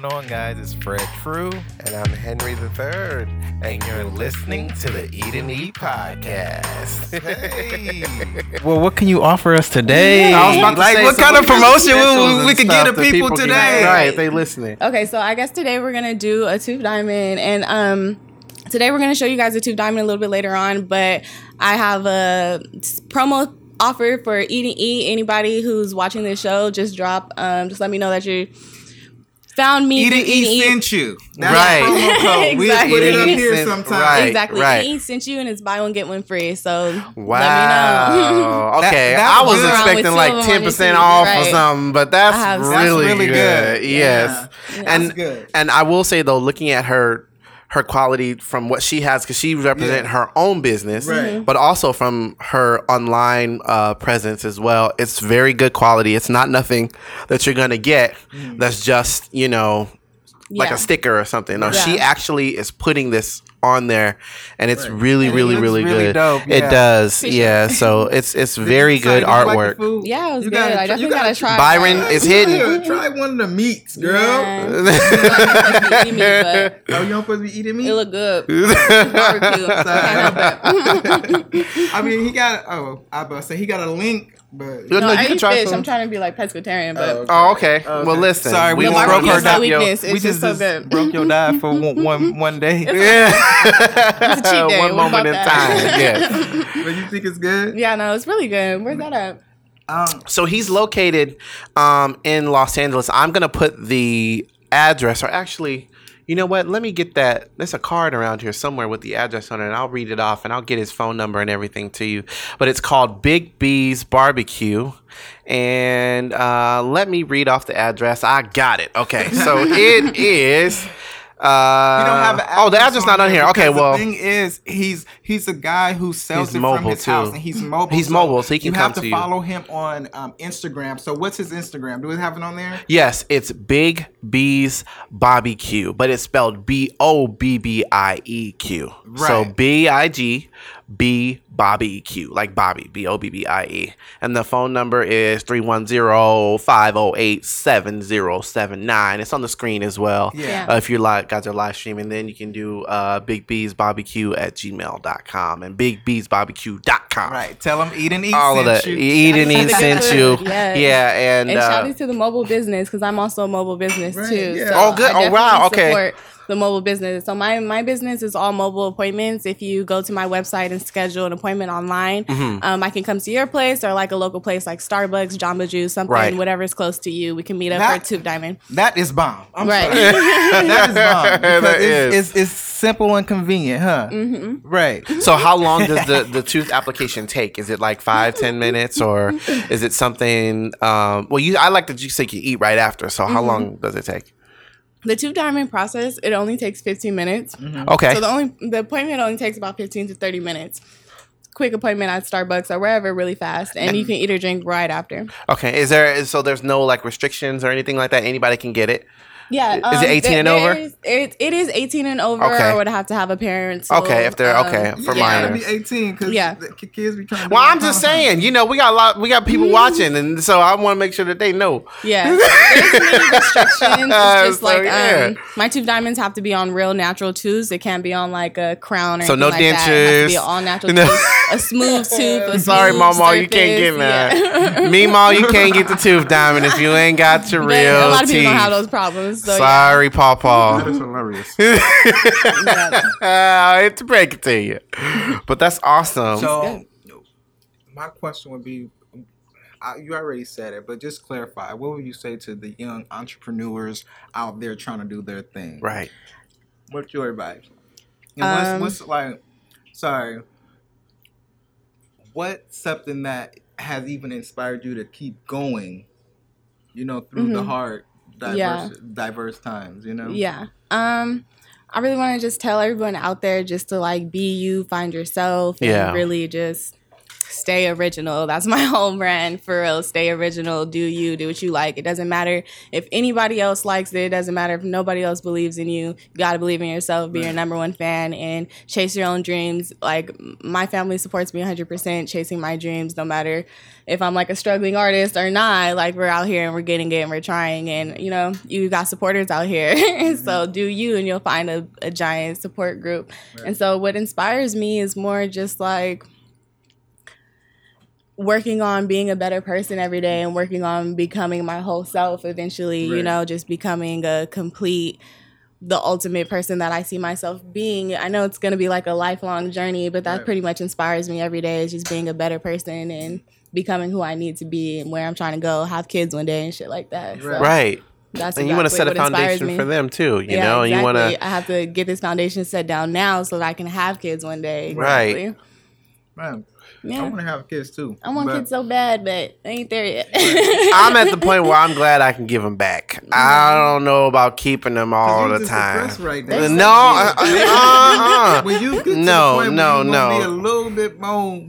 going on, guys? It's Fred True, And I'm Henry the Third. and you're listening to the Eat and Eat podcast. Hey. well, what can you offer us today? I was about to Like, say, what so kind of promotion we- we and could stuff give the that people can- today? Right, they listening. Okay, so I guess today we're gonna do a tooth diamond, and um, today we're gonna show you guys a tooth diamond a little bit later on. But I have a promo offer for Eat and Eat. Anybody who's watching this show, just drop, um, just let me know that you found me. Eat through and Eat sent you. That's Right. the promo code. We Exactly. put it up here sent- sometime. right. Exactly. right. Eat and Eat sent you, and it's buy one get one free. So let me know. Wow. okay, That- I was good. expecting like two of them ten on your percent teeth, off or something, but that's, I have- That's really, really good. good. Yes, Yeah. and That's good. and I will say though, looking at her her quality from what she has because she represent Yeah. her own business Right. Mhm. but also from her online uh, presence as well it's very good quality it's not nothing that you're gonna get Mm. that's just you know like a sticker or something no she actually is putting this on there and it's really And really looks really, really good dope, it does yeah so it's it's very good try- did you like artwork? Yeah, it was You good. gotta I try- definitely you gotta try. It. Byron that. is hidden Yeah, Try one of the meats, girl. Yeah. Eat meat, but Oh, you don't supposed to be eating meat? it look good. Barbecue. Can't help it. I mean, he got. Oh, I about to say he got a link, but No, No, you I can eat try fish. some. I'm trying to be like pescatarian, but Oh, oh okay Okay. well listen Sorry, we we won't broke her is my down weakness. It's we just just, so good. broke your diet for one, one, one day. yeah It's a cheat day. one What moment in time that? yes but you think it's good? yeah, no, it's really good. Where's that at? Um, So he's located um, in Los Angeles. I'm gonna put the address, or actually, you know what? Let me get that. There's a card around here somewhere with the address on it, and I'll read it off, and I'll get his phone number and everything to you. But it's called Big B's Barbecue, and uh, let me read off the address. I got it. Okay, so it is. Uh, don't have oh, the address not on here. Okay, well, the thing is, he's he's a guy who sells it from his too. house, and he's mobile. He's mobile, so he can you come have to to follow him on um, Instagram. So what's his Instagram? Do we have it on there? Yes, it's Big B's Barbecue, but it's spelled B O B B I E Q. Right. So B I G B Bobby Q, like Bobby, B O B B I E. And the phone number is 310-508-7079. It's on the screen as well. Yeah. Uh, if you're like guys are live streaming, then you can do uh, Big B's Barbecue at gmail.com and Big B's Barbecue.com. Right. Tell him eat and eat. All of sent that. you. Eat and eat sent you. Yes. Yeah, and, And uh, shout out to the mobile business because I'm also a mobile business Right, too. yeah. So Oh, good. Oh, wow. Okay. support The mobile business. So my my business is all mobile appointments. If you go to my website and schedule an appointment online, Mm-hmm. um, I can come to your place or like a local place like Starbucks, Jamba Juice, something, Right. whatever's close to you. We can meet up That- for a tooth diamond. That is bomb. I'm Right. sorry. that is bomb. Because That it's, is. It's, it's simple and convenient, huh? Mm-hmm. Right. So how long does the, the tooth application take? Is it like five, ten minutes, or is it something? Um, well, you I like that you say you eat right after. So Mm-hmm. how long does it take? The tooth diamond process it only takes 15 minutes. Mm-hmm. Okay, So the only the appointment only takes about 15 to 30 minutes. Quick appointment at Starbucks or wherever, really fast, and you can eat or drink right after. okay. Is there so there's no like restrictions or anything like that? Anybody can get it. Yeah, Is it 18 and over? is- it, it is 18 and over, Okay. or would have to have a parent. so, Okay, if they're- um, okay, for yeah. gotta minors. be 18 because Yeah. kids be trying to Well, I'm just kinds of- saying. You know, we got a lot. We got people watching, and so I want to make sure that they know. Yeah, there's many restrictions. It's just So, like yeah. um, my tooth diamonds have to be on real natural tooths. It can't be on like a crown or So anything no like that. It has to be dentures. all natural No. tooth, a smooth tooth. A Sorry, smooth Mama, you can't get surface, that. yeah. Meemaw, you can't get the tooth diamond if you ain't got your But real a lot of people teeth. don't have those problems. So Sorry, Pawpaw. That is hilarious. yeah. yeah. I hate to break it to you, but that's awesome. So, my question would be I, you already said it, but just clarify. What would you say to the young entrepreneurs out there trying to do their thing? right. What's your advice? And what's, Um, what's like, sorry, what's something that has even inspired you to keep going, you know, through the Mhm. hard, diverse, Yeah. diverse times, you know? Yeah. Um, I really want to just tell everyone out there just to like be you, find yourself, and Yeah. really just stay original. That's my home brand for real. Stay original. Do you do what you like? It doesn't matter if anybody else likes it. It doesn't matter if nobody else believes in you. You got to believe in yourself. Be your number one fan and chase your own dreams. Like my family supports me 100% chasing my dreams no matter if I'm like a struggling artist or not, like we're out here and we're getting it and we're trying. And you know, you got supporters out here. Mm-hmm. so do you, and you'll find a, a giant support group. And so what inspires me is more just like working on being a better person every day and working on becoming my whole self eventually, you know, just becoming a complete the ultimate person that I see myself being. I know it's going to be like a lifelong journey, but that Right. pretty much inspires me every day is just being a better person and becoming who I need to be and where I'm trying to go, have kids one day and shit like that. So Right. That's And you want to set a exactly what inspires foundation for them too, you yeah, know, and you want to I have to get this foundation set down now so that I can have kids one day. Right. Exactly. Man, I want to have kids too. I want but- kids so bad, but I ain't there yet. I'm at the point where I'm glad I can give them back. I don't know about keeping them all the time. depressed Right Uh, now. No, uh, uh, uh, when you get to No, the point no, where you no. wanna be a little bit more.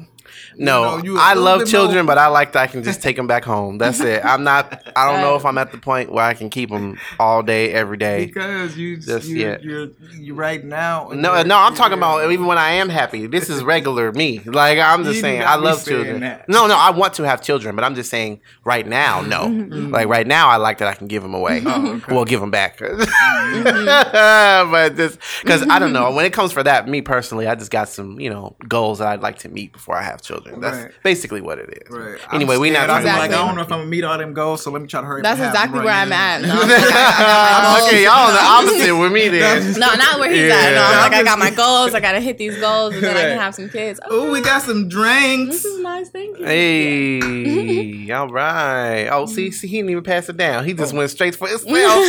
No. know, you I love children, but I like that I can just take them back home. That's it. I'm not. I don't know if I'm at the point where I can keep them all day, every day. Because you, Just you, yet. you're, you right now. No, you're- no, I'm talking about even when I am happy. This is regular me. Like I'm just You saying, I love children. that. No, no, I want to have children, but I'm just saying right now, no. Like right now, I like that I can give them away. Oh, okay. Well, give them back. Mm-hmm. but just because I don't know when it comes for that, me personally, I just got some you know goals that I'd like to meet before I have children. That's Right. basically what it is. Right. Anyway, we not scared. I'm talking like, I don't know if I'm gonna meet all them goals, so let me try to hurry. That's up exactly where I'm now. at. No, I'm like, I got my okay, y'all the opposite with me then. No, not where he's at. No, I'm like, I got my goals. I got to hit these goals, and then I can have some kids. Oh, we got some drinks. This is nice. Thank you. Hey, all right. Oh, see, see, he didn't even pass it down. He Oh. just went straight for himself.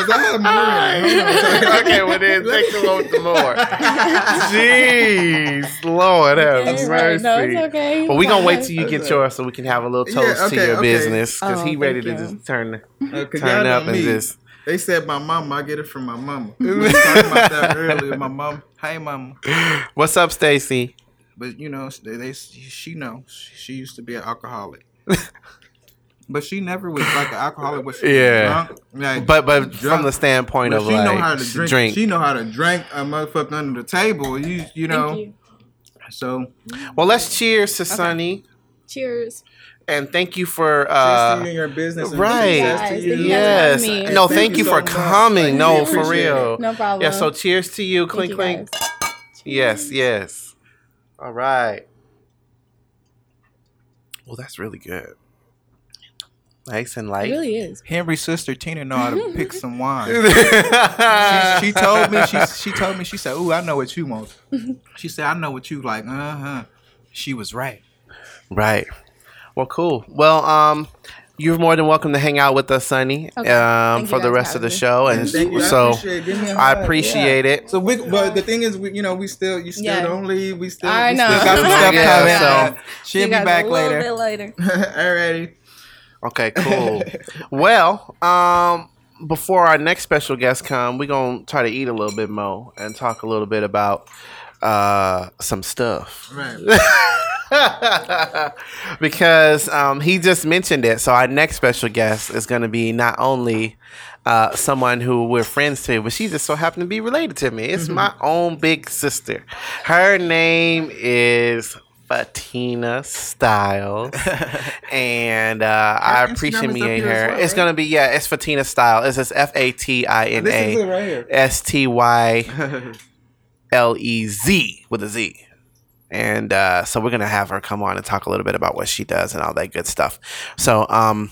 Cause I had more in it. Hold on. okay, well then take the one with the more. Jeez, Lord have Okay, mercy. right. No, it's okay. But we gonna wait till you get yours so we can have a little toast Yeah, to your okay. business because Oh, he ready to you. just turn Uh, 'cause turn up and me. just. They said my mama. I get it from my mama. We was talking about that earlier. My mom. Hey, mama. What's up, Stacy? But you know, they, they she know she used to be an alcoholic. But she never was like an alcoholic. Was she Yeah. drunk? Like, But but from the standpoint But of she like know how to drink. drink. She know how to drink a motherfucker under the table. You you know. Thank you. So Well, let's cheers to Sunny Cheers. and thank you for uh, your business. right. success to Guys, you. thank you guys Yes. me. No, Thank thank, you you so for much. coming. Like, no, for appreciate it. real. No problem. Yeah, so cheers to you. Thank Clink you clink. guys. Yes, yes. All right. Well, that's really good. Nice and light. It light. really is. Henry's sister Tina know how to pick some wine. she, she, she told me she she told me she said, "Ooh, I know what you want." She said, "I know what you like." Uh huh. She was right. Right. Well, cool. Well, um, you're more than welcome to hang out with us, Sonny, Okay. um, for the rest of the me. show, and Thank you. I appreciate it. Give me a I hug. appreciate Yeah. it. So we, but the thing is, we, you know, we still, you still Yeah. don't leave. We still, I we know. still got some stuff Yeah, coming. so- So she'll You be guys back a little later. bit later. Alrighty. Okay, cool. well, um, before our next special guest come, we're gonna try to eat a little bit more and talk a little bit about uh some stuff. Right. because um, he just mentioned it. So our next special guest is going to be not only uh, someone who we're friends to, but she just so happened to be related to me. It's my own big sister. Her name is Fatina Styles, and uh, I Instagram appreciate me up in here her. well, it's right? gonna be yeah, it's Fatina Style. It's just F A T I N This A right here. S T Y L E Z with a Z. And uh, so we're gonna have her come on and talk a little bit about what she does and all that good stuff. So, um,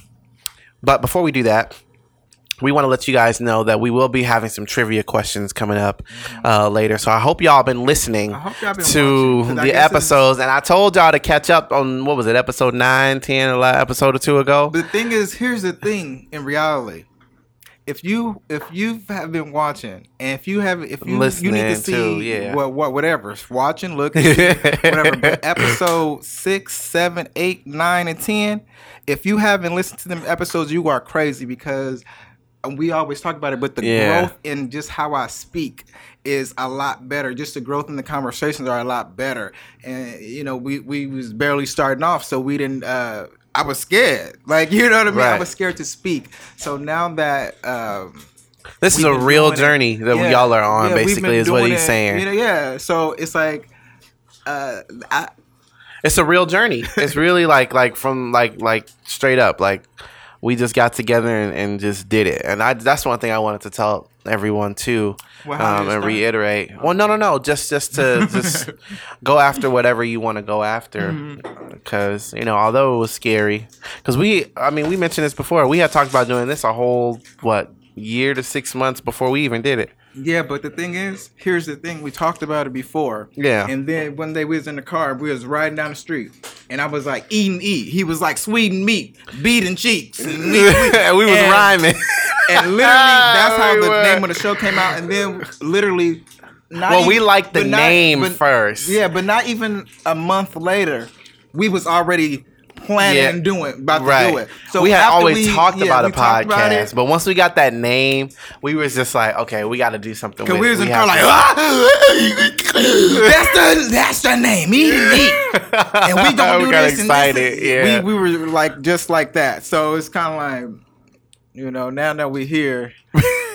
but before we do that, we want to let you guys know that we will be having some trivia questions coming up uh, later. So I hope y'all been listening y'all been to watching, the episodes, and I told y'all to catch up on what was it, episode 9, 10, 11, episode or two ago. The thing is, here's the thing. In reality, if you if you have been watching, and if you have if you you need to see too, yeah. what what whatever watching, looking, whatever. But episode six, seven, eight, nine, and ten. If you haven't listened to them episodes, you are crazy because and we always talk about it, but the Yeah. growth in just how I speak is a lot better. Just the growth in the conversations are a lot better. And you know, we we was barely starting off, so we didn't. uh I was scared, like you know what I mean. I was scared to speak. So now that um, This is a real doing it- journey that yeah, y'all are on. yeah, basically, is what he's it, saying. You know, yeah. So it's like, uh, I, it's a real journey. It's really like like from like like straight up like we just got together and, and just did it. And I that's one thing I wanted to tell everyone too, Well, um, and reiterate. Well, no, no, no, just just to just go after whatever you want to go after, Mm-hmm. because you know although it was scary, because we I mean we mentioned this before. We had talked about doing this a whole what year to six months before we even did it. Yeah, but the thing is, here's the thing. We talked about it before. Yeah. And then one day we was in the car, we was riding down the street, and I was like, eat and eat. He was like, Sweden meat, beating cheeks. And we, we was and- rhyming. And literally, that's how We the were. name of the show came out. And then literally, not Well, we liked the but not- name but- first. Yeah, but not even a month later, we was already planning Yeah. and doing about to do it. So we had always we- talked yeah, about a we talked about podcast, but once we got that name, we was just like, okay, we got to do something. Cause we it. was in like, ah! that's the that's the name, eat and eat, and we We do got this. excited, and this. yeah. we we were like just like that. So it's kind of like, you know, now that we're here,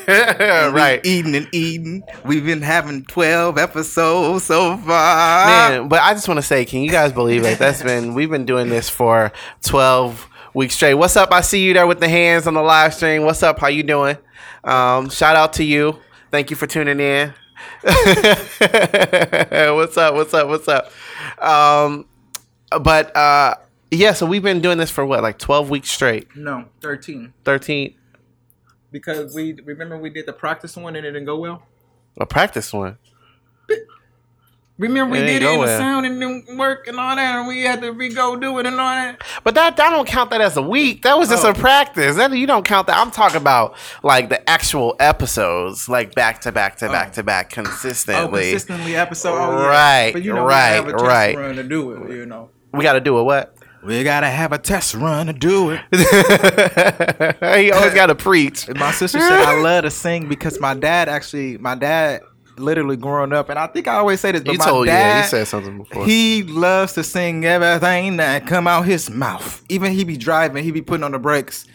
right. eating and eating. We've been having twelve episodes so far. Man, but I just want to say, can you guys believe it? That's been we've been doing this for twelve weeks straight. What's up? I see you there with the hands on the live stream. What's up? How you doing? Um, shout out to you. Thank you for tuning in. what's up? What's up? What's up? Um, but uh, yeah, so we've been doing this for what, like twelve weeks straight, no, thirteen. thirteen. Because we remember we did the practice one and it didn't go well. A practice one. Remember we It did it go and the well. sound and didn't work and all that, and we had to re go do it and all that. But that I don't count that as a week. That was just Oh. a practice. That you don't count that. I'm talking about like the actual episodes, like back to back to back oh. to back consistently. Oh, consistently. episode. Oh, yeah. Right, But you know, right, we have a right. run to do it. You know, we got to do a what? We gotta have a test run to do it. he always got to preach. My sister said I love to sing because my dad actually, my dad literally growing up, and I think I always say this, but You my told dad, yeah, you said something before. He loves to sing everything that come out his mouth. Even he be driving, he be putting on the brakes.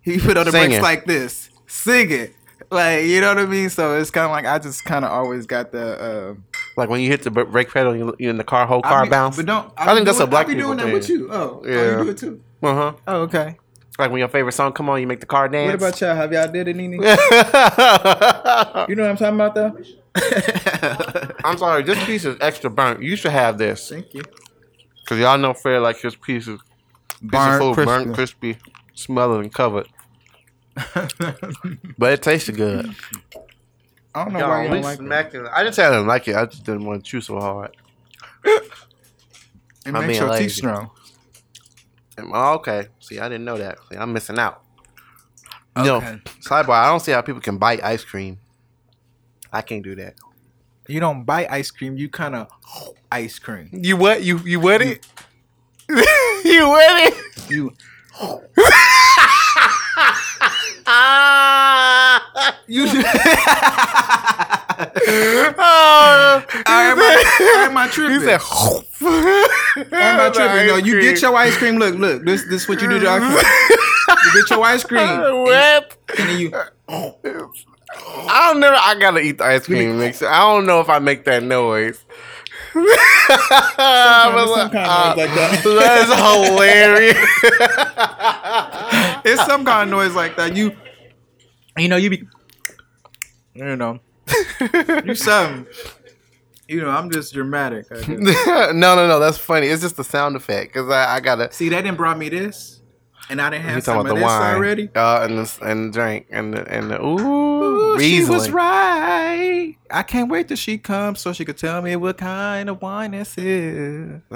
He put on the Singing. brakes like this, sing it, like you know what I mean. So it's kind of like I just kind of always got the. Uh, like when you hit the brake pedal, you, you in the car, whole car I be, bounce. But don't. I, think that's a doing, black I be doing that thing. with you. Oh, oh, Yeah. you do it too. Uh huh. Oh, okay. Like when your favorite song come on, you make the car dance. What about y'all? Have y'all did it, Nene? You know what I'm talking about, though. I'm sorry, this piece is extra burnt. You should have this. Thank you. Cause y'all know Fred like his piece is of food, burnt, crispy, smothered and covered. But it tasted good. I don't know Y'all, why you we don't like it. smacking- I didn't say didn't like it. I just didn't want to chew so hard. It I'm makes being your lazy. teeth strong. Oh, okay. See, I didn't know that. See, I'm missing out. You know, Okay. sidebar. I don't see how people can bite ice cream. I can't do that. You don't bite ice cream. You kind of ice cream. You what? You you what it? you what it? You Ah! you. oh, I am I tripping? He said, am I tripping? No, you get your ice cream. Look, look. This this what you do to ice cream. You get your ice cream, and What? then you. I don't know. I gotta eat the ice cream mix. I don't know if I make that noise. Some kind of noise like that. That's hilarious. It's some kind of noise like that. You, you know, you be, you know, you something. You know, I'm just dramatic. No, no, no. That's funny. It's just the sound effect because I, I gotta. See, That didn't brought me this, and I didn't have some about of the this wine already. uh, and the and the drink and the, and the ooh, Ooh, she was right. I can't wait till she comes so she could tell me what kind of wine this is.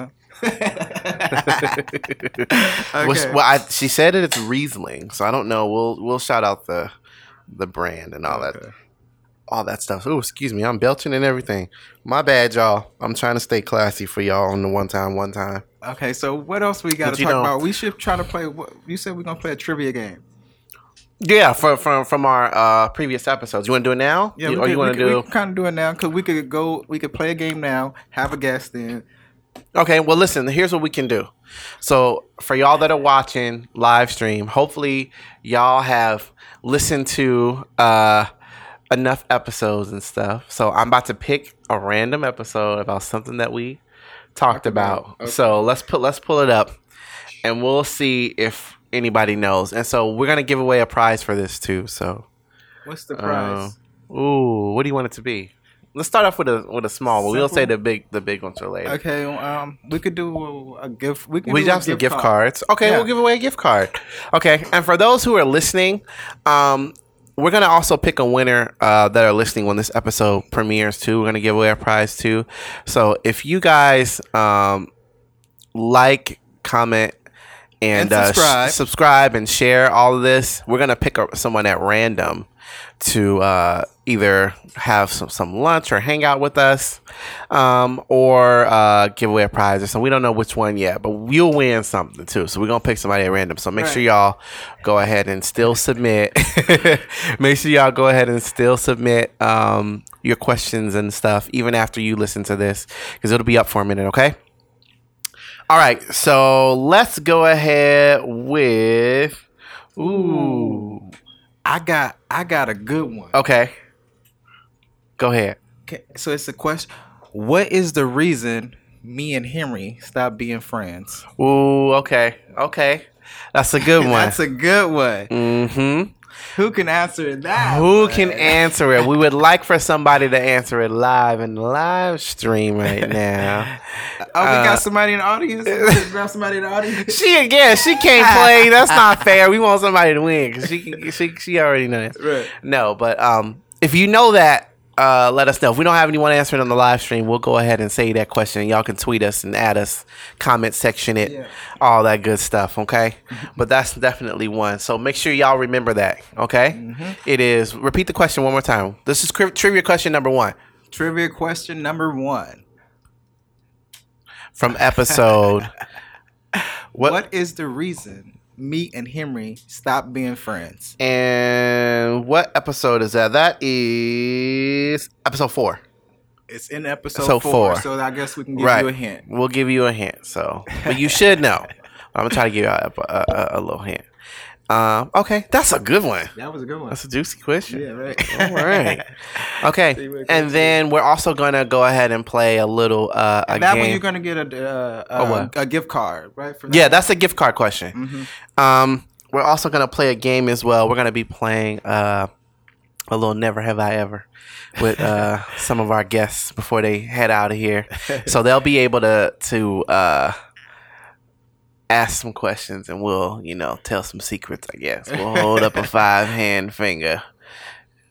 Well, she- well, I, she said it. It's Riesling, so I don't know. We'll we'll shout out the the brand and all that all that stuff. Oh, excuse me, I'm belching and everything. My bad, y'all. I'm trying to stay classy for y'all on the one time, one time. Okay, so what else we got to talk know- about? We should try to play. What you said we're gonna play a trivia game. Yeah, from from from our uh, previous episodes. You want to do it now? Yeah, You- we or could, you want to do? kind of do it now because we could go. We could play a game now. Have a guest in. Okay, well, listen, here's what we can do. So, for y'all that are watching live stream, hopefully y'all have listened to uh, enough episodes and stuff. So, I'm about to pick a random episode about something that we talked about. So, let's put let's pull it up, and we'll see if anybody knows. And so, we're gonna give away a prize for this too. So, What's the uh, prize? ooh, what do you want it to be? Let's start off with a with a small one. We'll say the big the big ones for later. okay, um, we could do a, gift. We can. We have some gift card. cards. Okay, Yeah. we'll give away a gift card. Okay, and for those who are listening, um, we're gonna also pick a winner uh, that are listening when this episode premieres too. We're gonna give away a prize too. So if you guys um, like, comment, and, And uh, sh- subscribe. subscribe and share all of this, we're gonna pick up someone at random to uh, either have some, some lunch or hang out with us um, or uh, give away a prize or something. We don't know which one yet, but we'll win something too. So we're going to pick somebody at random. So make sure y'all go ahead and still submit. make sure y'all go ahead and still submit um, your questions and stuff even after you listen to this because it'll be up for a minute, okay? All right, so let's go ahead with. Ooh. I got. I got a good one. Okay. Go ahead. Okay, so it's a question. What is the reason me and Henry stopped being friends? Ooh, okay. Okay. That's a good one. That's a good one. mm-hmm. Who can answer that? Who one? can answer it? We would like for somebody to answer it live in the live stream right now. Oh, we Uh, got somebody in the audience. Grab somebody in the audience. She again, she can't play. That's not fair. We want somebody to win because she, can- she she already knows. Right. No, but um, if you know that, uh, let us know. If we don't have anyone answering on the live stream, we'll go ahead and say that question. Y'all can tweet us and add us, comment section it, Yeah. all that good stuff. Okay, but that's definitely one. So make sure y'all remember that. Okay, Mm-hmm. It is. Repeat the question one more time. This is cri- trivia question number one Trivia question number one. from episode. what, what is the reason me and Henry stopped being friends? and what episode is that? That is episode four. It's in episode So four, four. so I guess we can give right. you a hint. We'll give you a hint. So, but you should know. I'm gonna try to give you a, a, a, a little hint. Um, okay, that's a good one. That was a good one. That's a juicy question. yeah, right. All right. Okay, and then we're also gonna go ahead and play a little uh, a that game. one you're gonna get a uh, A a, what? a gift card, right? Yeah, that's a gift card question. Mm-hmm. Um, we're also gonna play a game as well. We're gonna be playing uh, a little Never Have I Ever with uh, some of our guests before they head out of here, so they'll be able to to uh, ask some questions and we'll you know tell some secrets. I guess we'll hold up a five hand finger.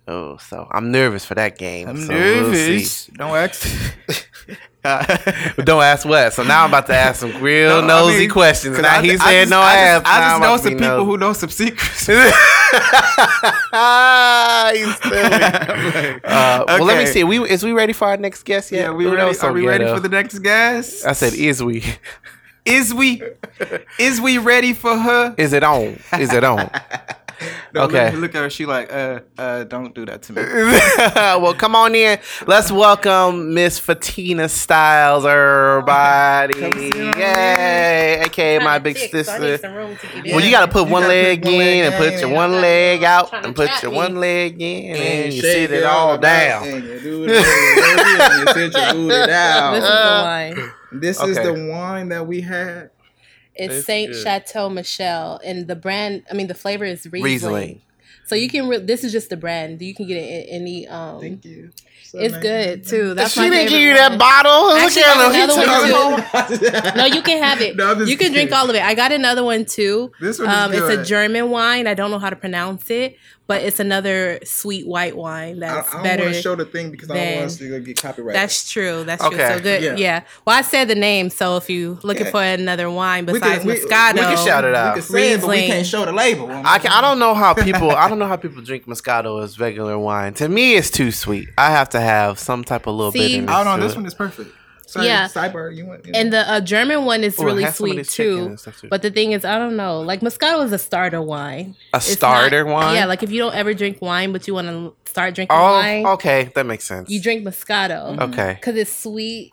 Oh, so I'm nervous for that game. I'm so we'll nervous. Don't ask. But don't ask what. So now I'm about to ask some real No, I nosy mean, questions. Now I- he I said just- no I ask. just, I just know some people nosy. who know some secrets. you silly. Uh, Well, let me Okay. see. We is we ready for our next guest yet? yeah, we Ooh, ready? so Are we ready for the next guest? I said, is we? Is we? Is we ready for her? Is it on? Is it on? No, okay. Look, at her. She like, uh, uh, don't do that to me. well, come on in. Let's welcome Miss Fatina Styles, everybody. Come sit on Yay! AKA my big sister. Well, you in. gotta put You one gotta leg put one leg in and put your one leg out and put your me. one leg in and you sit it all back, down. and you do it, and you sit your booty down. This is the wine. This is the wine that we had. It's It's Saint good. Chateau Michelle, and the brand. I mean, the flavor is Riesling. Riesling. So you can. Re- this is just the brand. You can get it in any. Um, Thank you. So it's nice. good too. That's she my didn't give you one. that bottle. Look Actually, at him. Another one too. No, you can have it. No, you can drink all of it. I got another one too. This one is um, It's a. German wine. I don't know how to pronounce it, but it's another sweet white wine I, that's I don't better. want to show the thing because I don't want us to get copyrighted. That's true. That's Okay. true. So good. Yeah. Yeah. Well, I said the name, so if you looking Yeah. for another wine We besides can- Moscato, we can shout it out. we can say it, but we can't show the label. I, can, I don't know how people I don't know how people drink Moscato as regular wine. To me, it's too sweet. I have to have some type of little See, bitterness. I don't know. This it. one is perfect. Sorry, Yeah. Sidebar, you want? You know? And the uh, German one is Ooh, really has some of sweet too. too. But the thing is, I don't know. Like Moscato is a starter wine. A It's starter not- wine. Yeah, like if you don't ever drink wine, but you want to start drinking oh, wine, okay, that makes sense. you drink Moscato Okay. because it's sweet,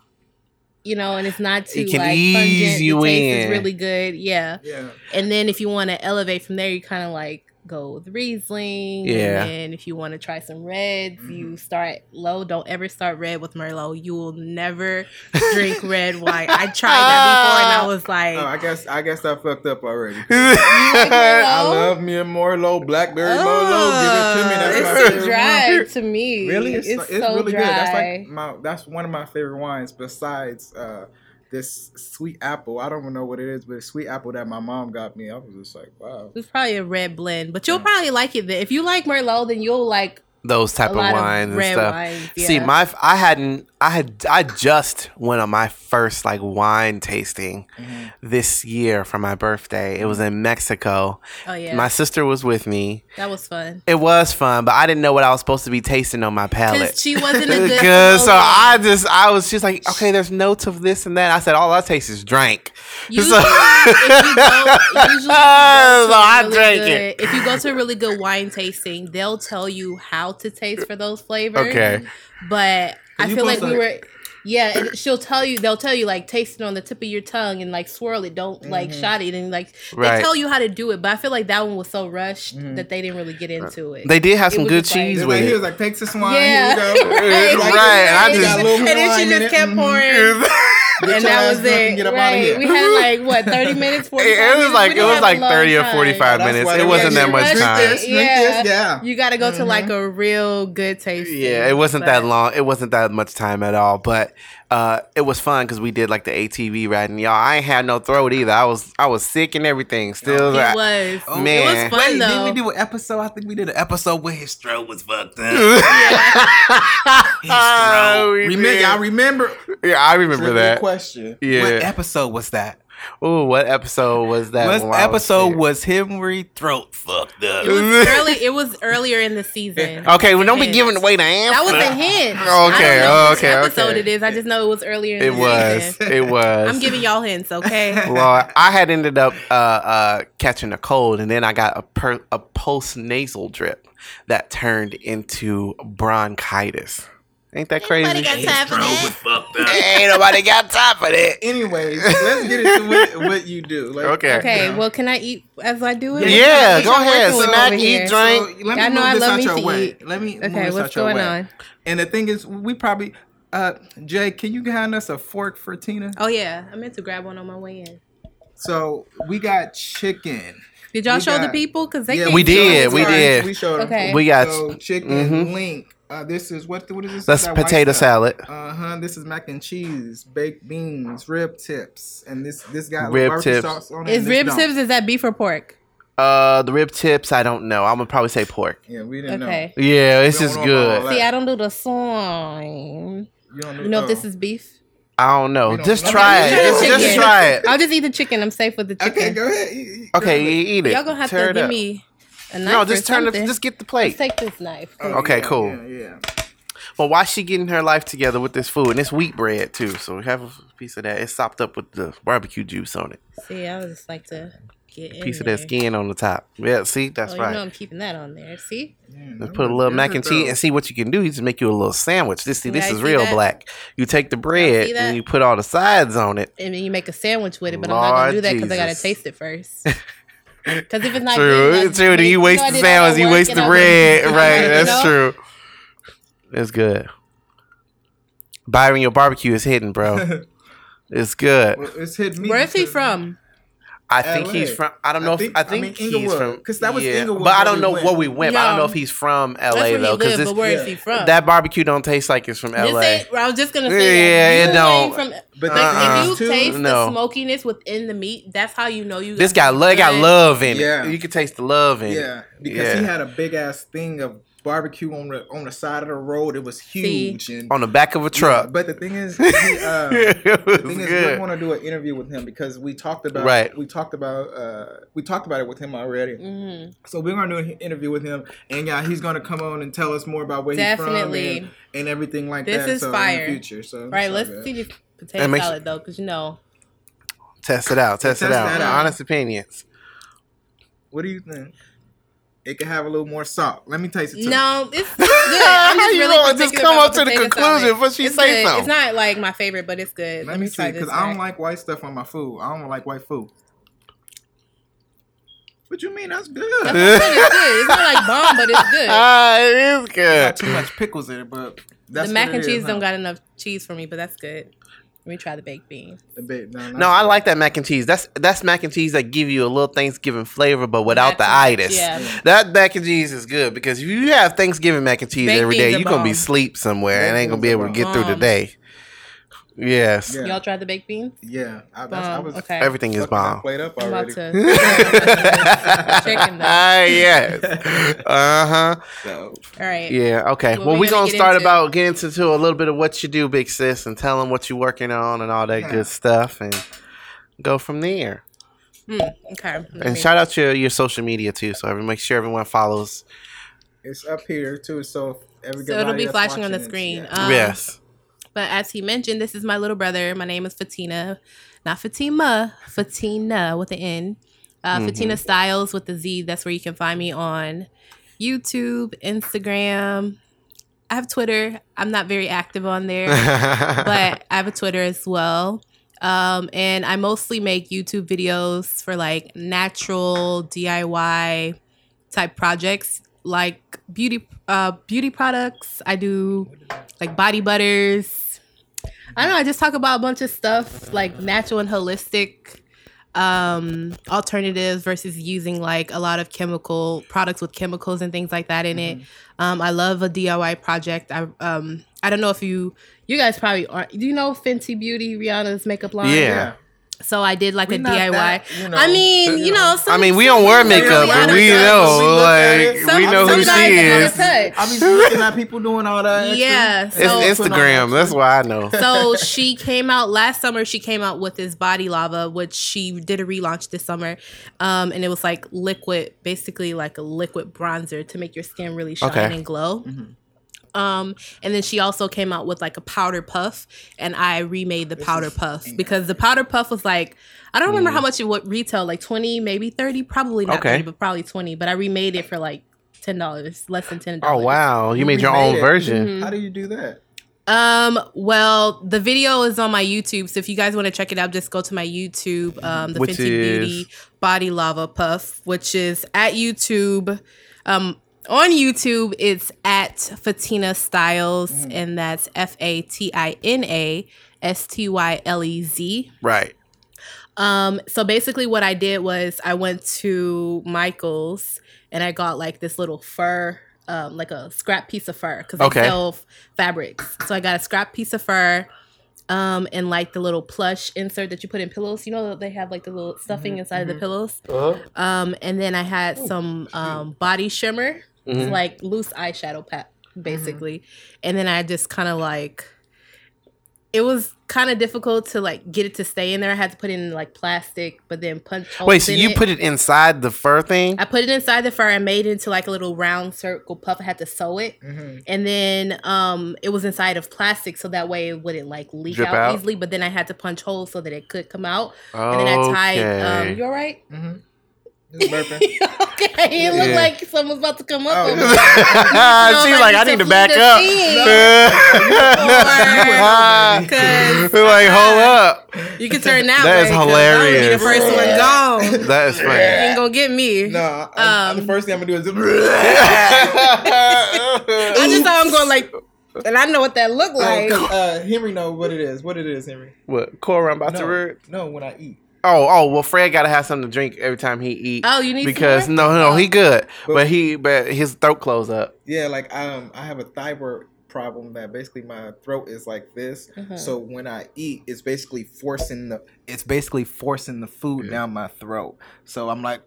you know, and it's not too It can like ease pungent. you the taste is really good. Yeah, yeah. and then if you want to elevate from there, you kind of like go with Riesling. Yeah. And if you want to try some reds, you start low. Don't ever start red with Merlot. You will never drink red wine. I tried that before and I was like, Oh, I guess I guess I fucked up already. I love me a Merlot, Blackberry Merlot. Give it to me. That's it's too favorite dry wine. to me. Really, it's, it's, it's so really dry. good. That's like my that's one of my favorite wines besides uh, this sweet apple. I don't even know what it is, but it's sweet apple that my mom got me. I was just like, wow. It's probably a red blend, but you'll probably like it. Then. If you like Merlot, then you'll like Those type of wines of and stuff. wines. See, my I hadn't I had I just went on my first like wine tasting Mm-hmm. this year for my birthday. It was in Mexico. oh yeah, My sister was with me. that was fun. It was fun, but I didn't know what I was supposed to be tasting on my palate. She wasn't a good. So. I just I was just like, okay, there's notes of this and that. I said all I taste is drink. Usually, So- if you go, usually if you go So I really drank good, it. If you go to a really good wine tasting, they'll tell you how to taste for those flavors. Okay. But I feel like supposed we to- were. Yeah, and she'll tell you. They'll tell you like taste it on the tip of your tongue and like swirl it. Don't like mm-hmm. shot it and like Right. they tell you how to do it. But I feel like that one was so rushed mm-hmm. that they didn't really get into it. They did have It some good just like- cheese It's with like, he it. was like, take this wine. Yeah. Here you go. Right, Like, right, and I just- got a little and then she just kept pouring. Get and that was it. Get up out of right. here. We had like what thirty minutes, forty It, it was like it was like long thirty or forty five minutes. It wasn't that much time. this, drink Yeah. this, yeah. You got to go to like a real good tasting. Yeah, it wasn't but- that long. It wasn't that much time at all. But uh, it was fun because we did like the ATV riding. Y'all, I ain't had no throat either. I was I was sick and everything. Still, It I- was. Oh, It man. was fun Wait, though. didn't we do an episode? I think we did an episode where his throat was fucked up. Oh, we remember, did. y'all remember? Yeah, I remember Trivia that. question. Yeah. What episode was that? Ooh, what episode was that? What when I was episode was him where throat fucked up? it was early. It was earlier in the season. Okay, well, don't be giving away the answer. That was a hint. Okay, I don't know which okay, episode okay. it is. I just know it was earlier. In It the was. Season. It was. I'm giving y'all hints, okay? Well, I had ended up uh, uh, catching a cold, and then I got a per- a post nasal drip that turned into bronchitis. Ain't that crazy? Ain't Nobody got time for that. Ain't nobody got time for that. Anyways, let's get into what, what you do. Like, Okay. Okay, well, can I eat as I do it? Yeah, What go ahead. working with Snack, eat, here? drink. So let me Y'all know move I this love out me your to way. eat. Let me move Okay, this what's out your going way. on? And the thing is, we probably, uh, Jay, can you hand us a fork for Tina? Oh yeah, I meant to grab one on my way in. So we got chicken. Did y'all We show the people? Cause they Yeah, can't We did, we did. We showed them. Okay. We got so chicken mhm. link. Uh, this is what? What is this? that's That potato salad. Uh huh. This is mac and cheese, baked beans, rib tips, and this this got Rib barbecue tips. sauce on it. Is and this rib don't. tips? Is that beef or pork? Uh, the rib tips. I don't know. I'm gonna probably say pork. Yeah, we didn't know. Okay. Yeah, this We is don't know about all good. See, I don't do the sign. You don't You know if this is beef? I don't know. Don't Just know. try Okay, it. Just, try just try it. I'll just eat the chicken. I'm safe with the chicken. Okay, go ahead. Eat- eat- Okay, go ahead. eat it. Y'all gonna have Tear to it give up. me a knife. No, just turn it. Just get the Let's plate. take this knife. Oh, Okay, yeah, cool. Yeah, yeah. Well, why she getting her life together with this food and it's wheat bread too? So we have a piece of that. It's sopped up with the barbecue juice on it. See, I would just like to get in Piece of there. that skin on the top. Yeah, see, that's Oh, right. you know I'm keeping that on there. See? Let's put a little mac and cheese and see what you can do. You just make you a little sandwich. This see, this Yeah, I is see real that. black. You take the bread and you put all the sides on it. And then you make a sandwich with it, but I'm not gonna do that because I gotta taste it first. Because if it's not True, good, it's true. Then you waste the did all you waste the bread. Right, you that's true. It's good. Byron, your barbecue is hidden, bro. it's good. Well, it's hit me. Where is he from? I think LA. he's from. I don't I know. think- if, I I think mean, he's Inglewood, from 'cause that was yeah, Inglewood But I don't know went. where we went. but I don't know if he's from That's LA where though, because but where is yeah. he from? that barbecue don't taste like it's from This LA. ain't- I was just gonna say Yeah, that. it don't. From, But like, Uh-uh. if you taste No. the smokiness within the meat, that's how you know you. This got got lo- got love in Yeah. it. You can taste the love in Yeah, it. because Yeah. he had a big ass thing of barbecue on the on the side of the road. It was huge and on the back of a truck. But the thing is, he, uh, it the thing is, good. we want to do an interview with him because we talked about Right. we talked about uh, we talked about it with him already. Mhm. So we're gonna do an interview with him, and yeah, he's gonna come on and tell us more about where Definitely. he's from and, and everything like that. This that. is so fire. in the future. So Right, let's good. see this. potato And make salad though, because you know Test it out. Test, it Test out. that out. Honest opinions. What do you think? It could have a little more salt. Let me taste it. Too. No, it's, it's good. I'm How just you really gonna just come up to the conclusion salad. before she It's say good. something? It's not like my favorite, but it's good. Let me see, try because I don't like white stuff on my food. I don't like white food. What you mean? That's good. That's what I'm saying, It's good. It's not like bomb, but it's good. Ah, it is Got good. too much pickles in it, but that's the mac what it and cheese huh? don't got enough cheese for me, but that's good. Let me try the baked beans. The bit- no, No, I like that mac and cheese. That's that's mac and cheese that give you a little Thanksgiving flavor, but without the Mac and- itis. yeah. That mac and cheese is good because if you have Thanksgiving mac and cheese Baked every day, you're gonna be sleep somewhere and Baked ain't gonna be able to get through the day. Yes, Yeah. Y'all tried the baked beans? Yeah, I, that's, I was Okay. everything is fucking that bomb. plate up I'm about already. to chicken though. Ah, yes. Uh huh. So, All right. Yeah. Okay. What well, we we're gonna gonna start into? about getting into a little bit of what you do, big sis, and tell them what you're working on and all that Yeah. good stuff, and go from there. Hmm, okay. Let And me- shout out your your social media too, so every, make sure everyone follows. it's up here too. So every So it'll be flashing on the screen. yeah. Um, yes. But as he mentioned, this is my little brother. My name is Fatina, not Fatima, Fatina with an N. Uh, Mhm. Fatina Styles with the Z. That's where you can find me on YouTube, Instagram. I have Twitter. I'm not very active on there, but I have a Twitter as well. Um, and I mostly make YouTube videos for like natural DIY type projects, like beauty uh, beauty products. I do like body butters. I don't know. I just talk about a bunch of stuff like natural and holistic um alternatives versus using like a lot of chemical products with chemicals and things like that in it um i love a diy project i um i don't know if you you guys probably aren't do you know fenty beauty rihanna's makeup line Yeah. So i did like We a diy that, you know, i mean you know some, I mean, we don't wear makeup, but we touch. know, We look at it. like, Some- we know who she is. of touch. I be looking at people doing all that. extra. Yeah, It's Instagram. That's why I know. so she came out last summer. She came out with this body lava, which she did a relaunch this summer, um, and it was like liquid, basically like a liquid bronzer to make your skin really shine Okay. and glow. Um, and then she also came out with like a powder puff, and I remade the powder puff because the powder puff was like I don't remember how much it would retail, like twenty, maybe thirty, probably not Okay. thirty, but probably twenty. But I remade it for like ten dollars, less than ten dollars. Oh wow, you made your remade own it. version. How do you do that? Um, well, the video is on my YouTube. So if you guys want to check it out, just go to my YouTube, um, the Which Fenty Beauty? Body Lava Puff, which is at YouTube. Um, on YouTube, it's at Fatina Styles, and that's F A T I N A S T Y L E Z. Right. Um, so basically what I did was I went to Michael's and I got like this little fur, um, like a scrap piece of fur because Okay. they sell fabrics. So I got a scrap piece of fur, um, and like the little plush insert that you put in pillows. You know they have like the little stuffing inside of the pillows. Um, and then I had some um body shimmer, Mhm. like loose eyeshadow pat, basically. And then I just kind of like it was kind of difficult to like get it to stay in there. I had to put it in like plastic, but then punch holes. Wait, so in you it. put it inside the fur thing? I put it inside the fur. I made it into like a little round circle puff. I had to sew it, Mm-hmm. and then um, it was inside of plastic, so that way it wouldn't like leak out, out? easily. But then I had to punch holes so that it could come out. And then I tied. Um, you all right? Mm-hmm. Just burping. okay, it looked Yeah. like something was about to come up. Oh. on me. She's like, I need to back up. Because like, hold up. you can turn that, That is way. 'cause I'm be hilarious. the first one gone. That is You funny. ain't gonna get me. No, I, I- Um, the first thing I'm gonna do is. I just saw him going like, and I know what that looked like. Like, uh, Henry know what it is. What it is, Henry? what? Cora, I'm about to No, read. no, when I eat. Oh, oh, well, Fred gotta have something to drink every time he eat. Oh, you need because some no, no, he good, But- but he, but his throat closed up. Yeah, like um, I have a thyroid problem that basically my throat is like this. Mhm. So when I eat, it's basically forcing the it's basically forcing the food down my throat. So I'm like,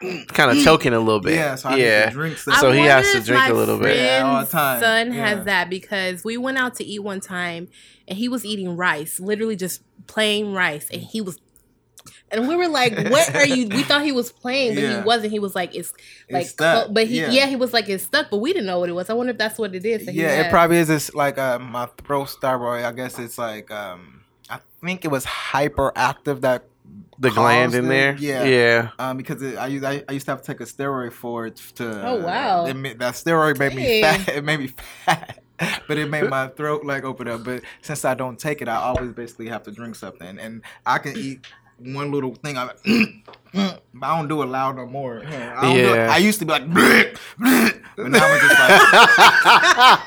Kind of choking a little bit. yeah, so I yeah. need to drink some. I So he has to drink my a little bit. Yeah, all the time. Son Yeah. has that because we went out to eat one time and he was eating rice, literally just plain rice, and he was. And we were like, "What are you?" We thought he was playing, but Yeah. he wasn't. He was like, "It's like," It's stuck. clo- but he, Yeah. yeah. he was like, "It's stuck," but we didn't know what it was. I wonder if that's what it is. that he yeah, it probably is. It's like uh, my throat thyroid. I guess it's like um, I think it was hyperactive that The gland in it. there. Yeah. Yeah. um, because it, I used I, I used to have to take a steroid for it to. Oh, wow. It made, that steroid made me fat. It made me fat, but it made my throat like open up. But since I don't take it, I always basically have to drink something, and I can eat one little thing. I, but I don't do it loud no more. I don't do Yeah. I used to be like, but now I'm just like,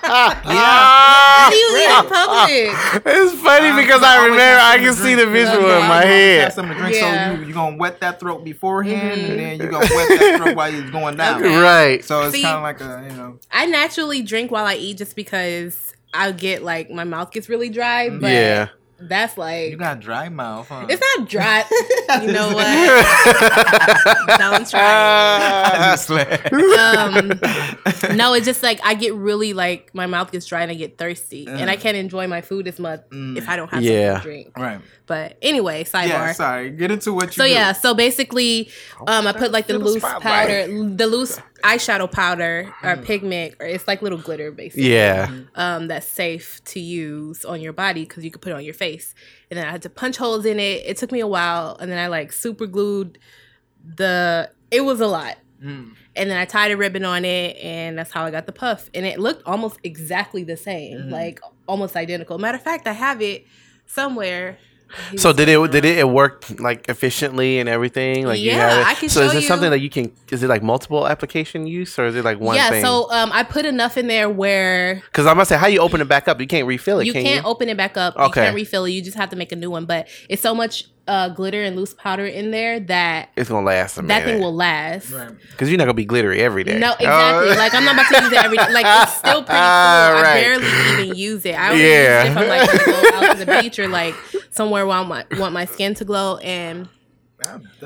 How do you eat in public? It's funny Um, because you I remember I can see the visual Okay. in my You always head. something to drink, Yeah. so you you gonna wet that throat beforehand, and then you gonna wet that throat while it's going down. Okay. Right. So it's kind of like a you know. I naturally drink while I eat just because I get like my mouth gets really dry. But Yeah. That's like You got dry mouth, huh? it's not dry. you know what? Don't try. I it. Um, no, it's just like I get really like my mouth gets dry and I get thirsty, and I can't enjoy my food as much if I don't have Yeah. something to drink. right. But anyway, sidebar. Yeah. Sorry. Get into what you. So do. yeah, so basically, um, I put like the loose powder, the loose eyeshadow powder or pigment, or it's like little glitter basically. Yeah. Um, that's safe to use on your body because you could put it on your face. And then I had to punch holes in it. It took me a while, and then I like super glued the. It was a lot. Mm. And then I tied a ribbon on it, and that's how I got the puff. And it looked almost exactly the same, like almost identical. Matter of fact, I have it somewhere. So did it did it, it work like efficiently and everything? Like Yeah? I can So is it something that you can? Is it like multiple application use or is it like one yeah, thing? so um, I put enough in there where because I'm gonna say how you open it back up. You can't refill it. you can can't you? open it back up. You Okay. can't refill it. You just have to make a new one. But it's so much uh, glitter and loose powder in there that It's gonna last a that thing will last. Right. Because you're not gonna be glittery every day. No, exactly. Oh. like I'm not about to use it every day. Like it's still pretty cool. I Right. barely even use it. I only Yeah. use it if I'm like gonna go out to the beach or like somewhere where I want, want my skin to glow and That's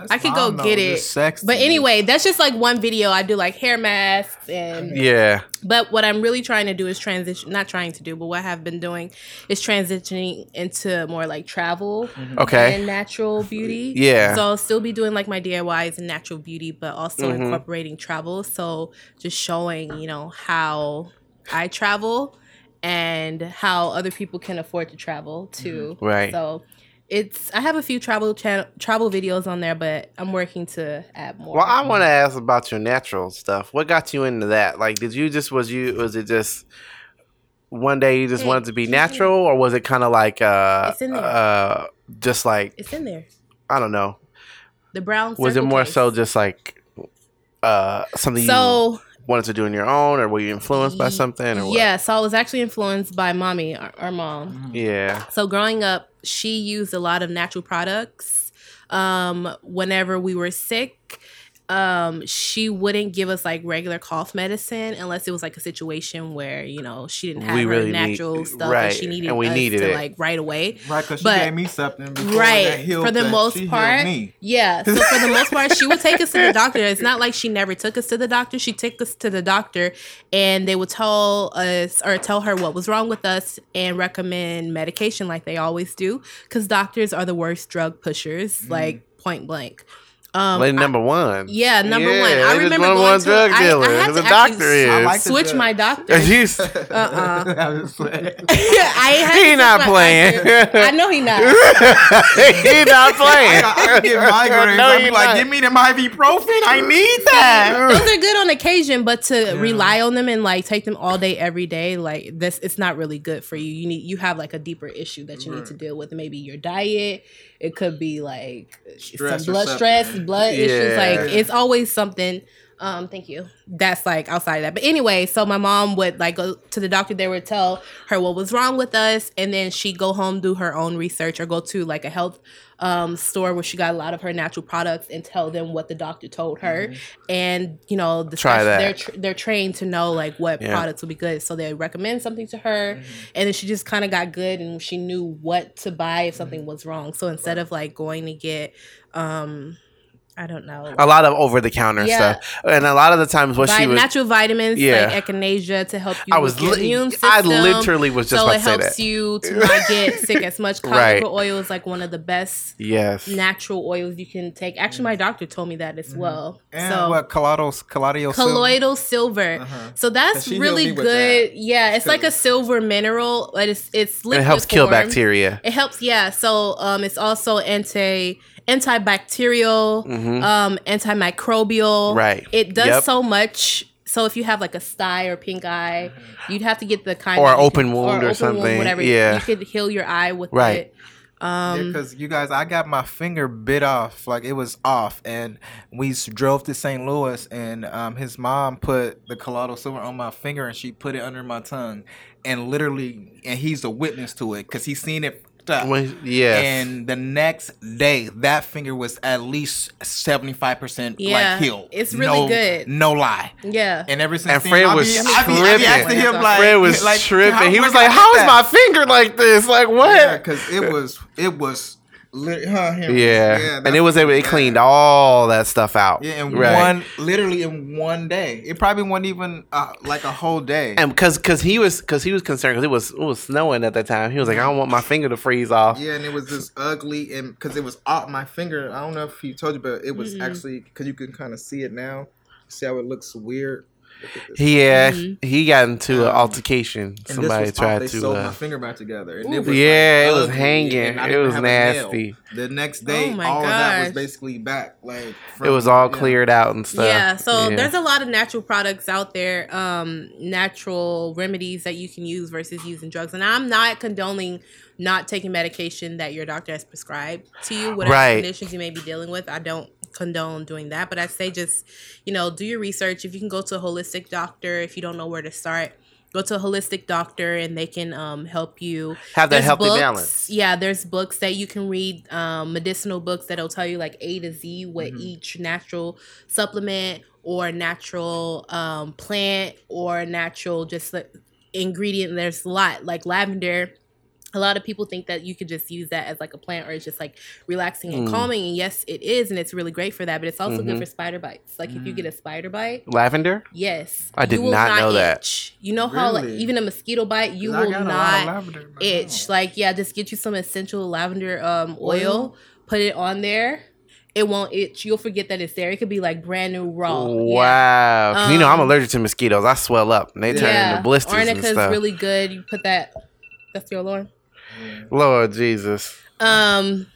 I could go get it. But anyway, that's just like one video. I do like hair masks and yeah. But what I'm really trying to do is transition, not trying to do, but what I have been doing is transitioning into more like travel Okay. and natural beauty. Yeah. So I'll still be doing like my DIYs and natural beauty, but also Mm-hmm. incorporating travel. So just showing, you know, how I travel and how other people can afford to travel too. Mm-hmm. Right. So it's I have a few travel channel travel videos on there, but I'm working to add more. Well, I want to ask about your natural stuff. What got you into that? Like, did you just was you was it just one day you just Hey, wanted to be natural, or was it kind of like uh It's in there. uh just like it's in there. I don't know? The brown. Was it more case. so just like uh something you So wanted to do on your own, or were you influenced by something? Or what? yeah, so I was actually influenced by mommy, our, our mom. yeah, So growing up, she used a lot of natural products. Um, whenever we were sick, um, she wouldn't give us like regular cough medicine unless it was like a situation where you know she didn't have We her really need- natural stuff right, and she needed and we us needed to it. like right away. Right, because she gave me something before that right for the that. most She part yeah so for the most part she would take us to the doctor it's not like she never took us to the doctor she took us to the doctor and they would tell us or tell her what was wrong with us and recommend medication like they always do because doctors are the worst drug pushers like point blank um like number one. yeah, number one. I they just remember number going one to. drug I, dealer. I had the to doctor actually is. I like switch my doctor. You- Uh-uh. I was like, I had He switch not playing. I know he not. he not playing. I, I get migraines. No, I be you're like, not. give me them ibuprofen. I need that. those are good on occasion, but to rely on them and like take them all day, every day, like this, it's not really good for you. You need you have like a deeper issue that you need to deal with. Maybe your diet. It could be like Stress some blood something. stress, blood issues. Yeah. Like it's always something. Um, thank you. That's like outside of that. But anyway, so my mom would like go to the doctor. They would tell her what was wrong with us, and then she'd go home, do her own research, or go to like a health um, store where she got a lot of her natural products and tell them what the doctor told her. And you know, the Try spec- that. they're tr- they're trained to know like what Yeah. products would be good. So they recommend something to her, and then she just kind of got good and she knew what to buy if something was wrong. So instead of like going to get um I don't know. A lot of over the counter Yeah. stuff, and a lot of the times what Vi- she was. natural vitamins Yeah. like echinacea to help you I with was your li- immune system. I literally was just so about it to say helps that. you to not get sick as much. Right. Cod liver oil is like one of the best Yes. natural oils you can take. Actually, my doctor told me that as well. And so what colloidal colloidal silver? colloidal silver. Uh-huh. So that's really good. that. Yeah, it's like a silver mineral, but it's it's And liquid it helps kill bacteria. It helps, yeah. So um, it's also anti antibacterial, um, antimicrobial. Mm-hmm. Right. It does Yep. so much. So if you have like a sty or pink eye, you'd have to get the kind Or that you open can- wound or open something. whatever. Yeah. you could heal your eye with Right. it. Um, because you guys, I got my finger bit off, like it was off, and we drove to St. Louis, and um, his mom put the colloidal silver on my finger, and she put it under my tongue, and literally, and he's a witness to it because he's seen it. Up. When- yes. And the next day, that finger was at least seventy five percent Yeah, like healed. it's really No- good. No lie. yeah. And ever since And then, Fred I was be, I be, I be tripping. asking him like, Fred was like, tripping. He was like, "How is that?" my finger like this? Like Yeah, what?" because it was it was lit, huh, him. Yeah, and it was able. It bad. cleaned all that stuff out. Yeah, in Right. one literally in one day. It probably wasn't even uh, like a whole day. And because because he was because he was concerned because it was it was snowing at that time. He was like, I don't want my finger to freeze off. yeah, and it was just ugly, and because it was off my finger. I don't know if he told you, but it was actually because you can kind of see it now. See how it looks weird. Look at this. Yeah, Mm-hmm. he got into an Um, altercation. And this Somebody was off, tried they to. sewed my Uh, finger back together. And it was Yeah, it was ugly, hanging. It was have a nail. nasty. The next day, Oh my all of that was basically back. Like it was all yeah. cleared out and stuff. Yeah, so Yeah. there's a lot of natural products out there, um, natural remedies that you can use versus using drugs. And I'm not condoning not taking medication that your doctor has prescribed to you, whatever Right. conditions you may be dealing with. I don't condone doing that, but I say just, you know, do your research. If you can go to a holistic doctor, if you don't know where to start, go to a holistic doctor and they can um, help you Have that There's healthy books- balance. Yeah, there's books that you can read, um, medicinal books that'll tell you like A to Z what Mm-hmm. each natural supplement or natural um, plant or natural just like ingredient. There's a lot like lavender. A lot of people think that you could just use that as like a plant or it's just like relaxing and Mm. calming. And yes, it is, and it's really great for that. But it's also Mhm. good for spider bites. Like if you get a spider bite, Lavender. yes, I did you will not know that. You know how like even a mosquito bite, you will got a lot of not lavender in my itch. house. Like, yeah, just get you some essential lavender um, oil, Oil? put it on there. It won't itch. You'll forget that it's there. It could be like brand new raw. Yeah. Wow. 'Cause you know I'm Um, allergic to mosquitoes. I swell up and they turn Yeah. into blisters and Arnica's stuff. really good. You put that. That's your alarm. Lord Jesus. Um,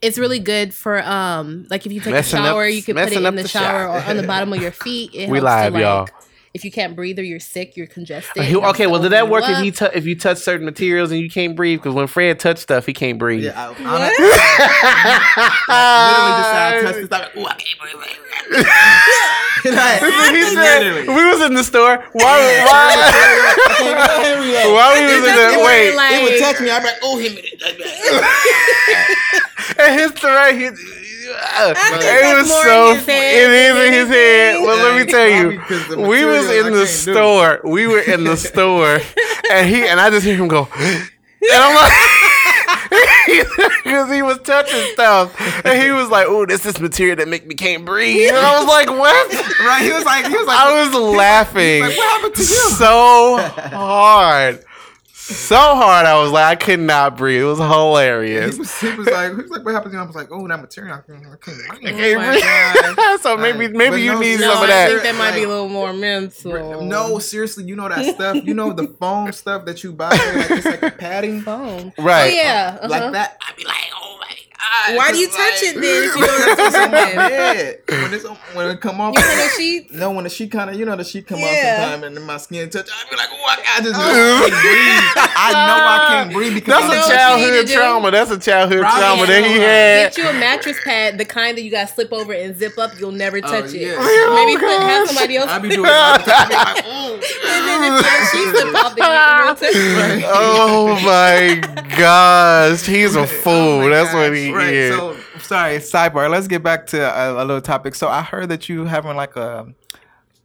it's really good for um, like if you take Messing a up- shower, you can put it in the, shower or on the bottom of your feet. It We helps live, to, like, y'all. If you can't breathe or you're sick, you're congested. He- okay, well, did that work if you tou if you touch certain materials and you can't breathe? Because when Fred touched stuff, he can't breathe. Yeah, I, I, literally just said I touched this. I, ooh, I can't breathe. like, he said, we was in the store. Why? Why? Why we was in the wait? like- He would touch me. I'd be like, oh, him. and his threat, he, think it was so. It is in his head. anything. Well, let me tell you, we was in the store. We were in the store, and he and I just hear him go, and I'm like. Because he was touching stuff, and he was like, "Oh, this is material that make me can't breathe." And I was like, "What?" Right? He was like, he was like, I was laughing like, "What happened to you?" so hard, so hard. I was like, I could not breathe. It was he hilarious. was, he was like, he was like, what happened to you? I was like, oh, that material. I can't, I I breathe. can't breathe. so maybe Right. maybe you no, need no, some of that. I think that might be a little more mental. No, seriously, you know that stuff. You know the foam stuff that you buy, like it's like a padding, foam. Right. Oh yeah. uh-huh. like that. I'd be like, oh my god. Why do you 'cause, touch like, it then if you don't know it's it's on on my there? bed. When it's on, when it come off. You put a sheet. No, when the sheet kind of, you know, the sheet come Yeah. off sometime, and then my skin touch. I'd be like, oh, I, I just I can't breathe. I know I can't breathe because That's a know what you childhood need to do? trauma. That's a childhood Right. trauma that he had. Get you a mattress pad, the kind that you got to slip over and zip up. You'll never oh, touch it. yeah. Oh, Maybe put have somebody else. I be doing it all the time. I be like, oh. and then if the sheet slip off, then you won't touch it. Oh my gosh, he's a oh fool. my That's what gosh. He right, is. So sorry, sidebar. Let's get back to a, a little topic. So I heard that you having like a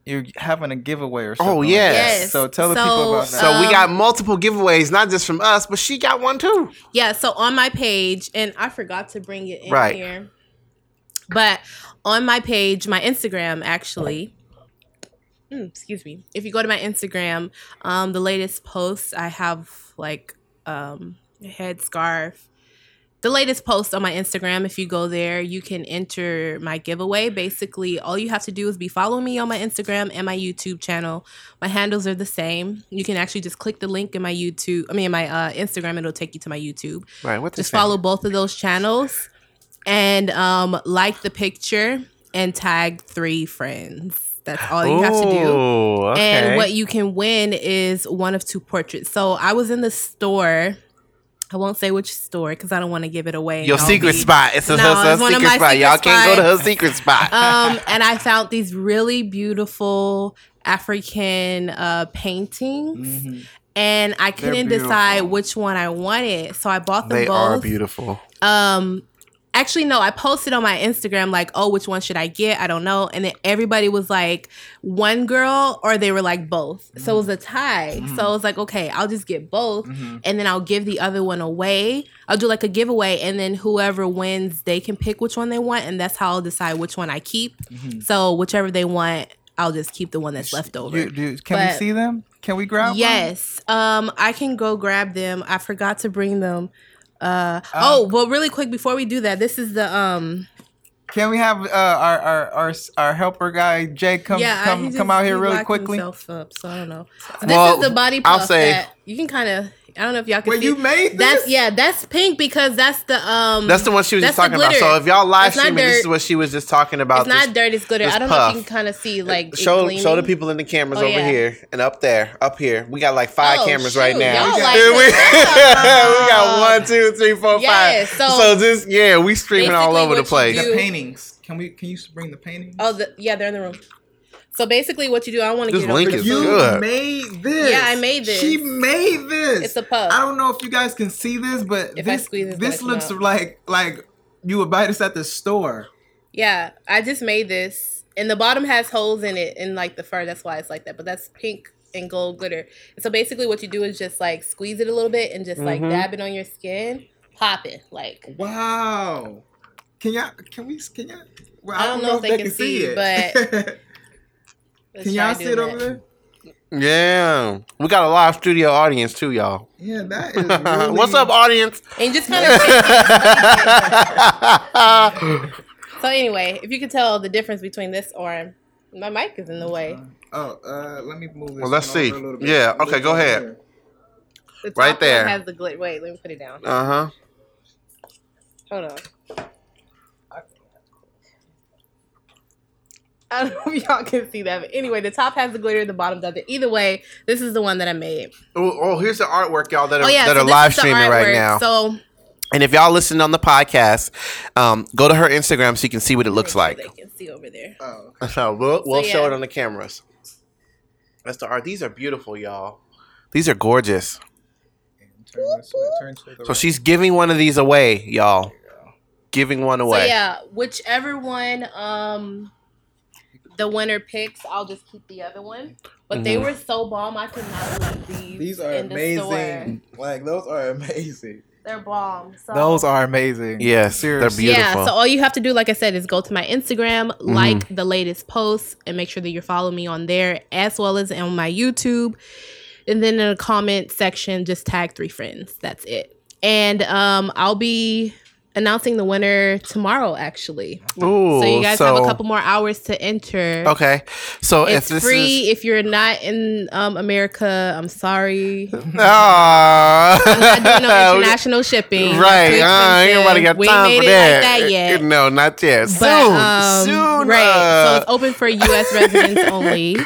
you're having a giveaway or something. Oh, like yes. that. Yes. So tell the So, people about that. So we got multiple giveaways, not just from us, but she got one too. Yeah, so on my page, and I forgot to bring it in Right. here. But on my page, my Instagram actually. mm, excuse me. If you go to my Instagram, um, the latest posts I have like um, a head scarf. The latest post on my Instagram, if you go there, you can enter my giveaway. Basically, all you have to do is be following me on my Instagram and my YouTube channel. My handles are the same. You can actually just click the link in my YouTube, I mean, my uh, Instagram, it'll take you to my YouTube Right. What's just follow both of those channels and um, like the picture and tag three friends. That's all you have to do. Okay. And what you can win is one of two portraits. So I was in the store. I won't say which store because I don't want to give it away. Your secret be- spot. It's a, No, it's a it's one of secret my spot. secret Y'all can't go to her secret spot. um, and I found these really beautiful African uh, paintings, and I couldn't decide which one I wanted, so I bought them they both. They are beautiful. Um, actually, no, I posted on my Instagram like, "Oh, which one should I get?" I don't know, and then everybody was like, "One girl," or they were like both. So it was a tie. So I mm-hmm. was like, "Okay, I'll just get both, mm-hmm. and then I'll give the other one away. I'll do like a giveaway, and then whoever wins, they can pick which one they want, and that's how I'll decide which one I keep. Mm-hmm. So whichever they want." I'll just keep the one that's left over. You, can we see them? Can we grab? one? Yes. Um, I can go grab them. I forgot to bring them. Uh, oh, well, really quick before we do that, this is the um. Can we have uh, our, our our our helper guy Jay come yeah, come just- come out here he really quickly? Up, so I don't know. This Well, is the body I'll puff say- that you can kind of. I don't know if y'all can Wait, see. you made That's this? yeah. That's pink because that's the um. That's the one she was just talking about. So if y'all live It's not streaming, this is what she was just talking about. It's not This- dirt. It's glitter. I don't know if you can kind of see like it show gleaming. show the people in the cameras Oh, over yeah. here and up there, up here. We got like five Oh, cameras right now. Y'all we, like we, we got one, two, three, four, five. Yes, so- so just yeah, we streaming all over the place. The paintings. Can we? Can you bring the paintings? Oh, the, yeah, they're in the room. So basically, what you do, I want to get over link the is you food. good. made this. Yeah, I made this. She made this. It's a puff. I don't know if you guys can see this, but If I this, squeeze, it's this looks out. like like you would buy this at the store. Yeah, I just made this, and the bottom has holes in it, and like the fur. That's why it's like that. But that's pink and gold glitter. So basically, what you do is just like squeeze it a little bit and just like Mhm. dab it on your skin, pop it. Like Wow. Can y'all? Can we? Can y'all? Well, I don't know if they can see, it. let's can y'all see it over that. there? Yeah, we got a live studio audience too, y'all. Yeah, that is. Really, What's up, audience? And just kind of. so anyway, if you could tell the difference between this or my mic is in the way. Oh, uh, let me move this. Well, let's see. a bit. Yeah, okay, go ahead. The top Right one there. has the glitter. Wait, let me put it down. Uh huh. Hold on. I don't know if y'all can see that, but anyway, the top has the glitter, the bottom doesn't. Either way, this is the one that I made. Oh, oh, here's the artwork, y'all that are Oh yeah, that so are live is the streaming right now. So and if y'all listen on the podcast, um, go to her Instagram so you can see what it looks like. they can see over there. Oh, So we'll we'll So, show it on the cameras. That's the art. These are beautiful, y'all. These are gorgeous. turn this way. Turn to the So right. she's giving one of these away, y'all. Giving one So away. yeah, whichever one um the winner picks, I'll just keep the other one. But they Mhm. were so bomb, I could not leave these. These are in the store. amazing. Like those are amazing. They're bomb. So. Those are amazing. Yes, Seriously. they're beautiful. Yeah, so all you have to do, like I said, is go to my Instagram, Mm-hmm. like the latest posts, and make sure that you're following me on there as well as on my YouTube. And then in the comment section, just tag three friends. That's it. And um, I'll be announcing the winner tomorrow, actually. Ooh, so you guys so- have a couple more hours to enter. Okay, so It's if free. is If you're not in um, America, I'm sorry. Ah. I'm not doing no international shipping. Right, uh, ain't nobody got. We time ain't for it that. like that yet. No, not yet. Soon, um, soon. Right. So it's open for U.S. residents only.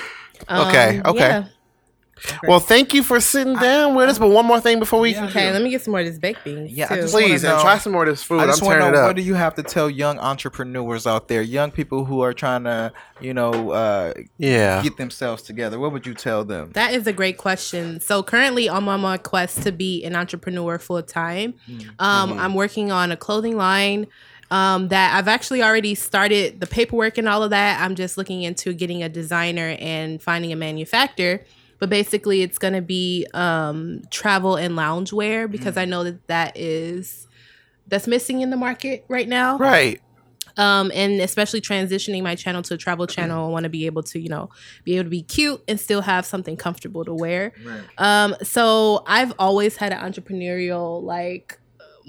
Um, Okay, okay. yeah. Well, thank you for sitting down with us. But one more thing before we, Yeah. Okay, let me get some more of this baked beans. Yeah, too. please, wanna and try some more of this food. I just want to know what do you have to tell young entrepreneurs out there, young people who are trying to, you know, uh, yeah. get themselves together? What would you tell them? That is a great question. So currently, I'm on my quest to be an entrepreneur full time. Um, I'm working on a clothing line. Um, that I've actually already started the paperwork and all of that. I'm just looking into getting a designer and finding a manufacturer. But basically, it's going to be um, travel and loungewear because I know that that is that's missing in the market right now. Right. um, and especially transitioning my channel to a travel channel, I want to be able to, you know, be able to be cute and still have something comfortable to wear. Right. Um, so I've always had an entrepreneurial like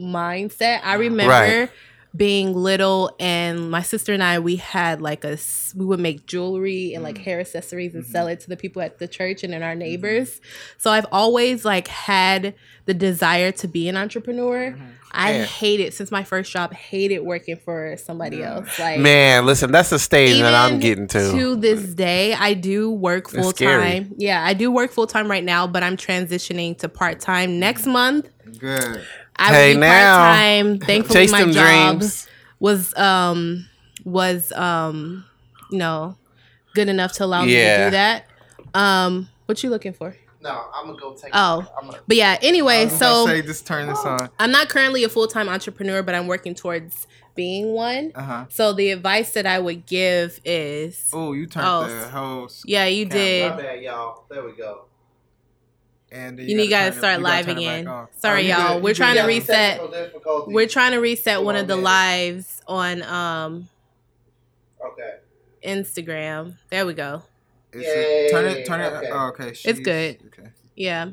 mindset. I remember Right. Being little and my sister and I we had like a we would make jewelry and like mm. hair accessories and mm-hmm. sell it to the people at the church and in our neighbors. So I've always like had the desire to be an entrepreneur. Mm-hmm. I Yeah. hate it since my first job, hated working for somebody mm. else. Like Man, listen, that's the stage that I'm getting to. To this day, I do work full time. Yeah, I do work full time right now, but I'm transitioning to part time next mm-hmm. month. Good. I Hey, will be part time. Thankfully, Chase my them job dreams. was um was um you know good enough to allow me to do that. Um, what you looking for? No, I'm gonna go take. Oh, I'm gonna, but yeah. Anyway, I was so say just turn this on. I'm not currently a full time entrepreneur, but I'm working towards being one. Uh huh. So the advice that I would give is, Oh, you turned Oh. the host. yeah, you Camera. did. my bad, y'all. There we go. And You need gotta turn it- start live turn it back again. Sorry, Oh, you y'all. good. We're trying to reset. We're trying to reset one on of the a lives on um Okay. Instagram. There we go. It's a- turn it. Turn it. okay. Oh, okay. It's good. Okay. Yeah.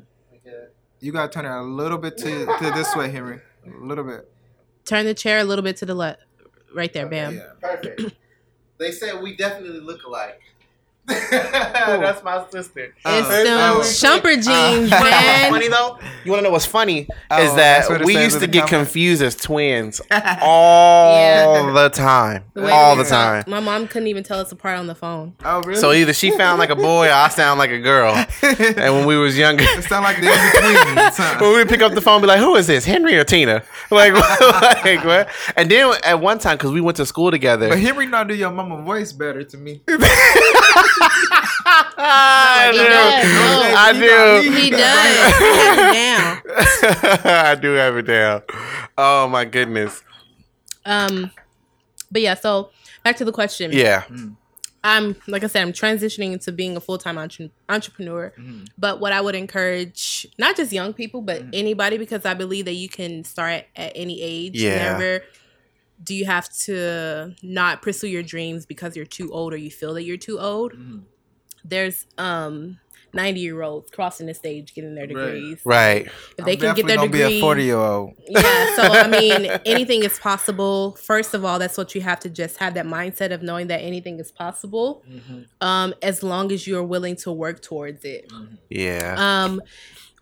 You gotta turn it a little bit to, to this way, Henry. A little bit. Turn the chair a little bit to the left. Right there, bam. Yeah. Perfect. they said we definitely look alike. That's my sister. It's them oh. shumper jeans, Uh, man. funny though. You want to know what's funny Oh, is that we used to get comment. confused as twins all Yeah. the time, The way all the time. My mom couldn't even tell us apart on the phone. Oh, really? So either she found like a boy or I sound like a girl. And when we was younger, it sound like the in between. when we would pick up the phone, be like, "Who is this, Henry or Tina?" Like, like what? And then at one time, because we went to school together, But Henry not do your mama voice better to me. I He do. does, no. I do. He does. He it down. I do have it down. Oh my goodness. Um, but yeah, so back to the question. Yeah. I'm like I said, I'm transitioning into being a full time entre- entrepreneur. Mm-hmm. But what I would encourage, not just young people, but Mm-hmm. anybody, because I believe that you can start at any age. Yeah. Never do you have to not pursue your dreams because you're too old or you feel that you're too old. Mm-hmm. There's um 90 year olds crossing the stage getting their degrees. Right. If they can get their gonna degree, be a forty year old. yeah. So I mean, anything is possible. First of all, that's what you have to just have that mindset of knowing that anything is possible, um, as long as you're willing to work towards it. Yeah. Um,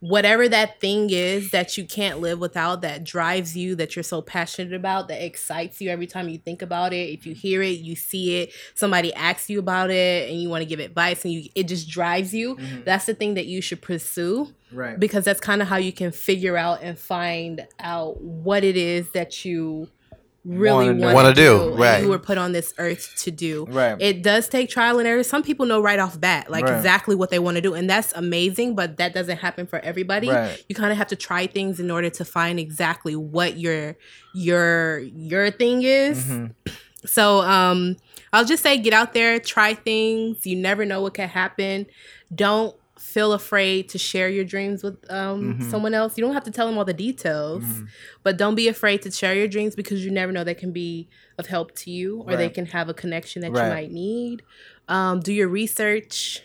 whatever that thing is that you can't live without, that drives you, that you're so passionate about, that excites you every time you think about it. If you hear it, you see it, somebody asks you about it, and you want to give advice, and you it just drives you. Mm-hmm. That's the thing that you should pursue Right. because that's kind of how you can figure out and find out what it is that you really Wanna do. want do, do, right. you were put on this earth to do. Right. It does take trial and error. Some people know right off bat, like Right. exactly what they want to do, and that's amazing. But that doesn't happen for everybody. Right. You kind of have to try things in order to find exactly what your your your thing is. Mm-hmm. So um I'll just say get out there, try things. You never know what can happen. Don't feel afraid to share your dreams with um Mm-hmm. someone else. You don't have to tell them all the details. But don't be afraid to share your dreams because you never know they can be of help to you or they can have a connection that Right. you might need. Um do your research.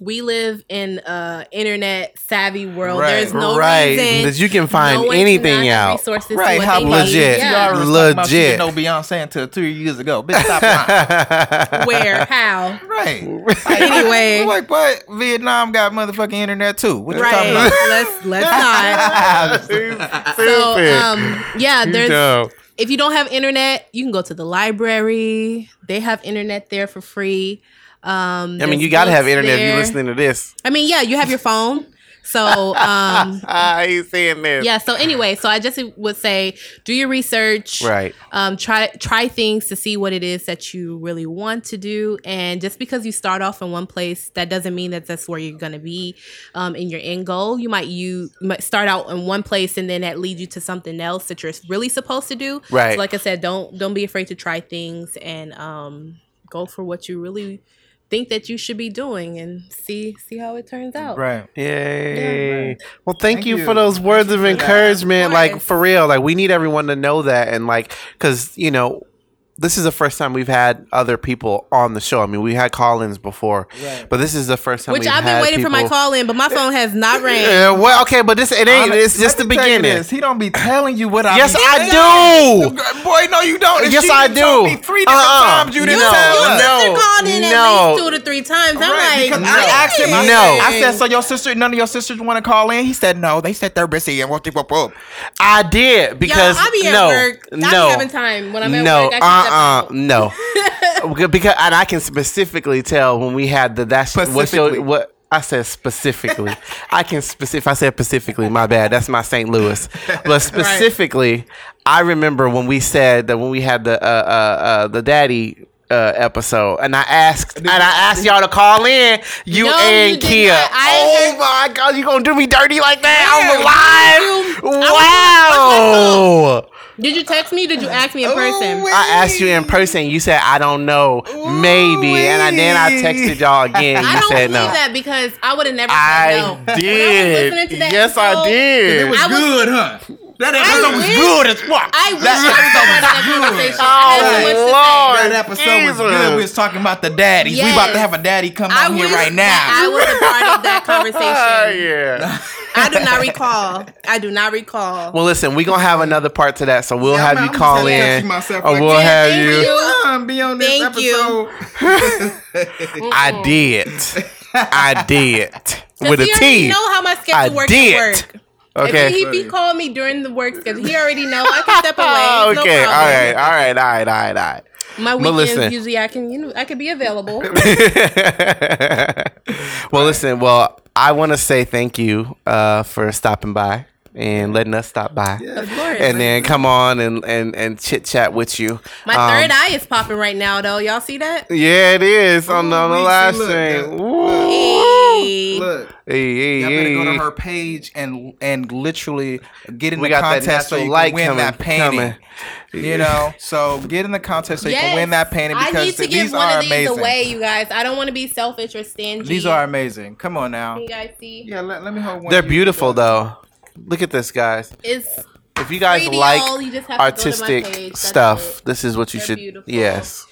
We live in a internet savvy world. Right. There's no right. reason That you can find one anything out. Resources Right, how legit. Yeah. Y'all was talking about she Legit. didn't know Beyonce until two years ago. Bitch, stop lying. Where? How? right. Anyway. like, but Vietnam got motherfucking internet too. What you Right. talking about? let's let's not. So um yeah, there's dumb. if you don't have internet, you can go to the library. They have internet there for free. Um I mean, you gotta have books internet if you're listening to this. I mean, yeah, you have your phone. So um I ain't saying this. yeah, so anyway, so I just would say do your research. Right. Um try try things to see what it is that you really want to do and just because you start off in one place that doesn't mean that that's where you're going to be um in your end goal. You might you, you might start out in one place and then that leads you to something else that you're really supposed to do. Right. So like I said, don't don't be afraid to try things and um go for what you really think that you should be doing and see see how it turns out. Right. Yay. Yeah. Well, thank, Thank you, you. for those words of encouragement. Of Like, for real. Like, we need everyone to know that. And, like, because, you know, this is the first time we've had other people on the show. I mean, we had call-ins before, but this is the first time. Which we've I've been had waiting for my call in, but my phone has not rang. Yeah, well, okay, but this it ain't. It's just the Let me tell you beginning. this, He don't be telling you what I. Yes, be I do. Boy, no, you don't. Yes, she I done told do. Me three different Uh-uh. times you didn't No, tell Your us. no. sister called in no. at least two to three times. I'm Right, like, because I asked him. I, No. I said, so your sister, none of your sisters want to call in. He said, no. They said they're busy and whoop, whoop, whoop. I did because Y'all, I be at no, work. I no, be having time when I'm at no, work. I uh, can step uh no, because and I can specifically tell when we had the that's what's Specifically. your what. I said specifically. I can specific. If I said specifically. My bad. That's my St. Louis. But specifically, I remember when we said that when we had the uh, uh, uh, the daddy uh, episode, and I asked and I asked y'all to call in. You No, and you Kia. Oh my God! You gonna do me dirty like that Yeah, on the you- live? I Wow! Did you text me? Did you ask me in person? I asked you in person. You said I don't know, maybe, and I, then I texted y'all again. You I You don't said no. that because I would have never said I no. When I was did. listening to that Yes, I did. It was was- good, huh? That I episode was wish- good as fuck. I wish That I was a part of that episode was conversation. good. I had so oh, much to say. Lord. That episode was good. We was talking about the daddies. We about to have a daddy come I on here right now. I was a part of that Oh, conversation. yeah. I do not recall. I do not recall. Well, listen, we're gonna have another part to that, so we'll Yeah, have I'm- you I'm call in, touching myself or like we'll that. have Thank you. you. Come be on this Thank you. episode. I did. I did with a he already know how my schedule I works did. at work. Okay. If he, he called me during the work schedule, he already know I can step away. okay. No all right. All right. All right. All right. All right. My weekends listen. usually I can you know I can be available. well, listen. Well, I want to say thank you uh, for stopping by and letting us stop by, Of course. and then come on and and, and chit chat with you. My Um, third eye is popping right now though. Y'all see that? Yeah, it is on the, on the we see, live look, stream. Hey. Look. Hey, hey, Y'all better go to her page and and literally get in We the got that contest so natural you light can win coming. that painting. coming. You know, so get in the contest so you can win that painting because I because need to th- give these one are of these amazing. away, you guys. I don't want to be selfish or stingy. These are amazing. Come on now. Can you guys see? Yeah, let, let me hold one. They're beautiful though. Look at this, guys. It's If you guys Radio, like you just have to to artistic page, stuff, it. this is what you They're should. beautiful. Yes.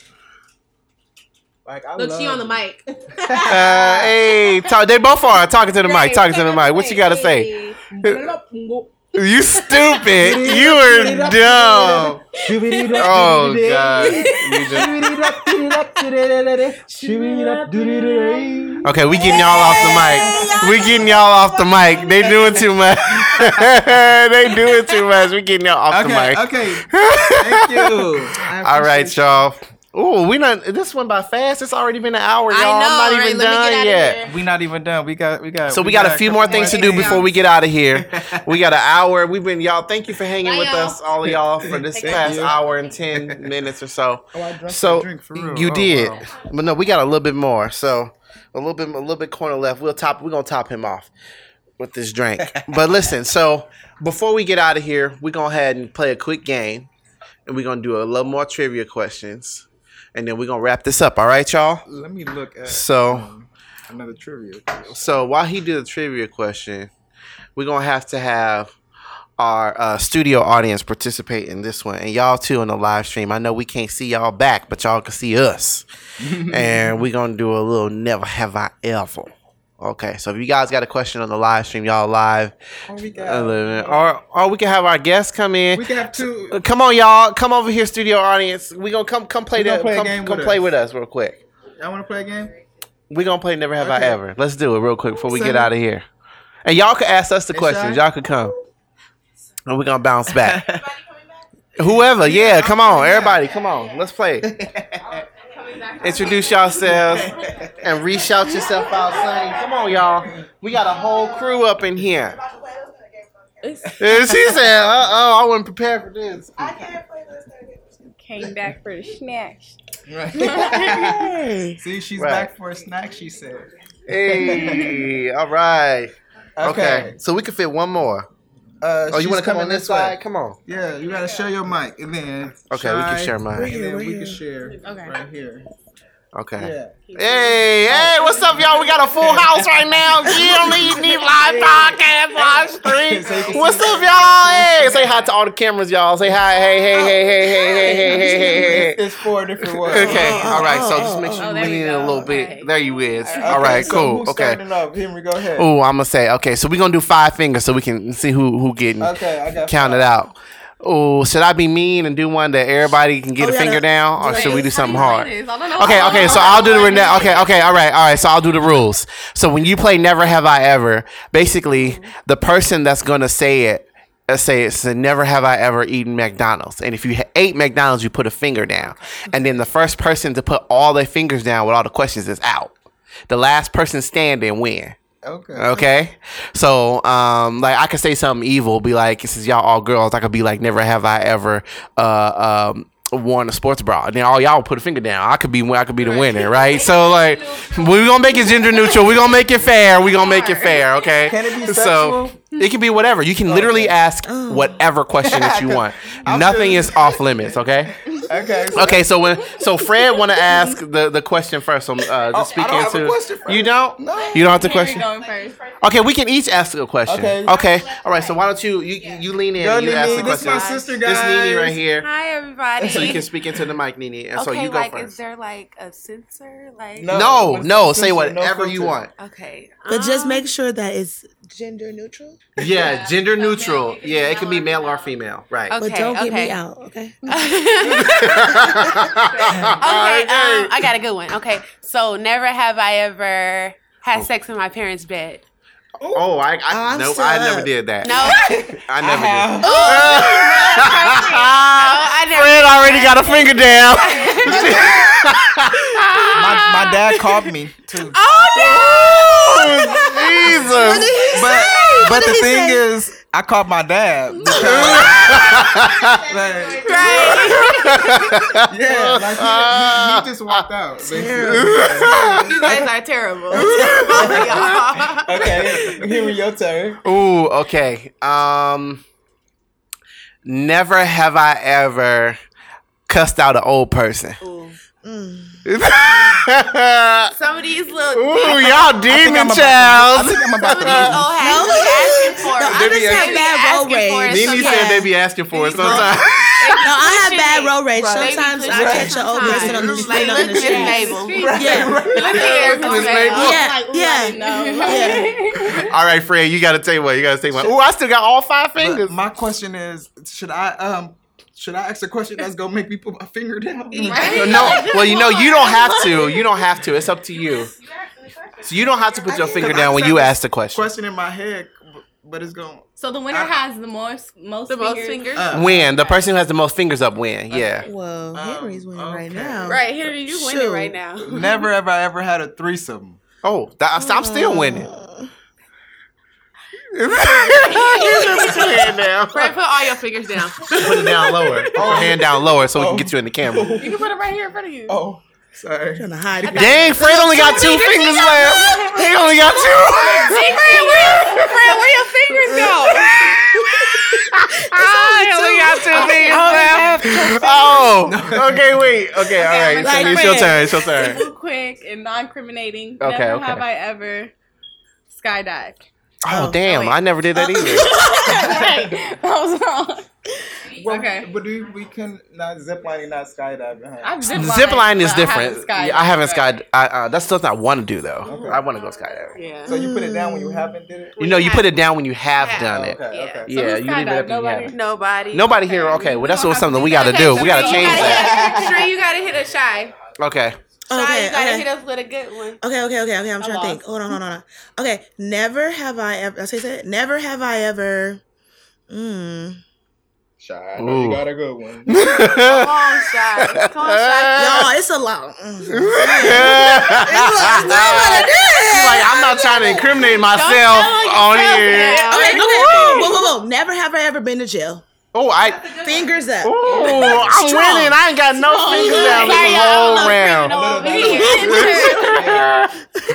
Like, I look, she love on the mic. Uh, hey, talk, they both are talking to the mic. Talking to the mic. What you gotta say? You stupid. you are dumb. Oh god. Okay, we getting y'all off the mic. We getting y'all off the mic. They doing too much. they doing too much. We getting y'all off the mic. okay. Thank you. All right, y'all. Ooh, we not. This went by fast. It's already been an hour, y'all. I know. I'm not right? even Let me done get out yet. of here. We not even done. We got we got. So we, got, a few more couple things to do before we get out of here. we got an hour. We've been y'all. Thank you for hanging Bye, with y'all. us, all of y'all, for this past you. hour and ten minutes or so. Oh, I drank so drink for real. you Oh, did, wow. but no, we got a little bit more. So a little bit, a little bit corner left. We'll top. We're gonna top him off with this drink. but listen, so before we get out of here, we're gonna ahead and play a quick game, and we're gonna do a little more trivia questions, and then we're gonna wrap this up. All right, y'all. Let me look at So. um, another trivia. So while he did the trivia question, we're gonna have to have our uh, studio audience participate in this one, and y'all too in the live stream. I know we can't see y'all back, but y'all can see us, and we're gonna do a little never have I ever. Okay, so if you guys got a question on the live stream, y'all live, Oh, we got. or or we can have our guests come in. We can have two. Uh, Come on, y'all, come over here, studio audience. We gonna come come play We play come come with play us. with us real quick. Y'all want to play a game? We gonna play Never Have I Ever. Let's do it real quick before we get out of here. And y'all can ask us the questions. Y'all could come, and we're gonna bounce back. Whoever, yeah, come on, everybody, come on, let's play. Introduce yourselves and re-shout yourself out, Sonny. Come on, y'all. We got a whole crew up in here. She said, "Uh oh, I wasn't prepared for this." Came back for the snacks. Right. See, she's Right. back for a snack. She said. Hey, all right. Okay, so we can fit one more. Uh, Oh, you want to come coming on this way. side? Come on. Yeah, you gotta share your mic, and then Okay, we can share mine. And then we can share Okay. right here. Okay. Yeah. Hey, hey, what's up, y'all? We got a full house right now. Yeah, need, need live podcast, live stream. What's up, y'all? Hey, say hi to all the cameras, y'all. Say hi. Hey, hey, hey, hey, hey, hey, hey, hey, hey, hey. It's, it's four different ones. Okay, all right. So just make sure oh, you lean in a little bit. There you is. All right, cool. Okay. starting? Henry, go ahead. Oh, I'm gonna say okay. So we're gonna do five fingers so we can see who who getting Okay, I got counted out. Oh, should I be mean and do one that everybody can get Oh, a yeah, finger down, or should we do something hard? I don't know. Okay, okay, so I'll do the rena- okay, okay, all right, all right. So I'll do the rules. So when you play Never Have I Ever, basically the person that's gonna say it, uh, say it, say Never Have I Ever eaten McDonald's, and if you ha- ate McDonald's, you put a finger down, and then the first person to put all their fingers down with all the questions is out. The last person standing win. Okay. Okay, so um, like I could say something evil, be like, "Since y'all all girls," I could be like, "Never have I ever uh, um, worn a sports bra." And then all y'all put a finger down. I could be, I could be the winner, right? So like, we're gonna make it gender neutral. We're gonna make it fair. We're gonna make it fair, okay? Can it be So it can be whatever. You can literally ask whatever question that you want. Nothing is off limits, okay? Okay. so- Okay, so when so Fred want to ask the the question first. So uh, just Oh, I speaking don't have a to question first. you don't. No. You don't have the question. going first. Okay, we can each ask a question. Okay. Okay. All right. So why don't you you you lean in Go, and you ask the Nene. This is my sister, This Nene right guys. here. Hi everybody. So you can speak into the mic, Nini. and so okay, you go like first. is there like a censor? Like No. no, no, say whatever No you want. okay. But just um, make sure that it's gender neutral. Yeah, gender neutral. Yeah, it can be male or female. Right. Okay. But don't get me out, okay? Okay, um, I got a good one. Okay. So never have I ever had sex in my parents' bed. Oh, I, I I'm nope, I never did that. No. I never have. did. Uh-huh. Oh, I never Fred already got a finger down. My, my dad called me too. Oh, Jesus. But but did the he thing say? is, I called my dad. Because, like, yeah, like he, he, he just walked out. basically. You guys are terrible. Y'all. okay, here your turn. Ooh, okay. Um, never have I ever cussed out an old person. Mm. Some of these little Ooh, y'all demon I'm about to- I child. think I'm about to of these leave. old hats be asking for No. I They be just have asking- bad road asking for it. rage. Nene said they be asking for it sometimes. No, I have bad pushing road rage. Right. They be Sometimes I catch an old person on the street on the Miss street. Yeah, Look here, Miss Miss Mabel. Mabel. yeah, yeah, yeah. All right, Fred, you got to take one. You got to take one. Ooh, I still got all five fingers. my question is, should I um should I ask a question that's gonna make me put my finger down? No, well, you know, you don't have to. You don't have to. It's up to you. So you don't have to put your finger down when you ask the question. Question in my head, but it's going. So the winner Uh, has the most most The most fingers. fingers. Uh, Win. The person who has the most fingers up win. Yeah. Well, Henry's winning right okay. now. Right, Henry, you winning right now. Never have I ever had a threesome. Oh, that, I'm still winning. Right, put all your fingers down. Put it down lower. Put your hand down lower so we can get you in the camera. Oh. You can put it right here in front of you. Oh, sorry. Trying to hide it. Dang, Fred only got two fingers left. He only got two. Fred, where, Fred, where your fingers go? I only got two fingers left. Oh, okay, wait. Okay, all right. Like So it's your Fred. turn. It's your turn. Real quick and non-criminating. Okay, Never okay. have I ever skydived. Oh, damn. I never did that either. right, that was wrong. Well, Okay. But we, we can not zip lining, not skydiving. huh? I've zip Zip line is but I different. haven't skydived. Yeah, I haven't sky. I, uh, that's something I want to do though. I want to go skydiving. Yeah. So you put it down when you haven't did it. You know, you put it down when you have Yeah. done it. Okay, Yeah. okay. Yeah, you leave it up to you Nobody? Nobody. Nobody here. Okay, well that's what something to we got to that. do. We got to change that. Sure, you gotta hit a shy. Okay. Shy, Okay, you gotta okay. hit us with a good one. Okay, okay, okay, okay. I'm trying to think. lost. Hold on, hold on, hold on. Okay, never have I ever. I say that. Never have I ever. Mm. Shy. I know know you you got a good one. Come on, shy. Come on, shy. Y'all, it's a lot. Mm. She's like, I'm not trying to incriminate myself on here. Okay, okay. Whoa, whoa, whoa. Never have I ever been to jail. Oh, I. Fingers up. Ooh, I'm Strong. winning. I ain't got no fingers down Sorry, this whole round. criminal over here.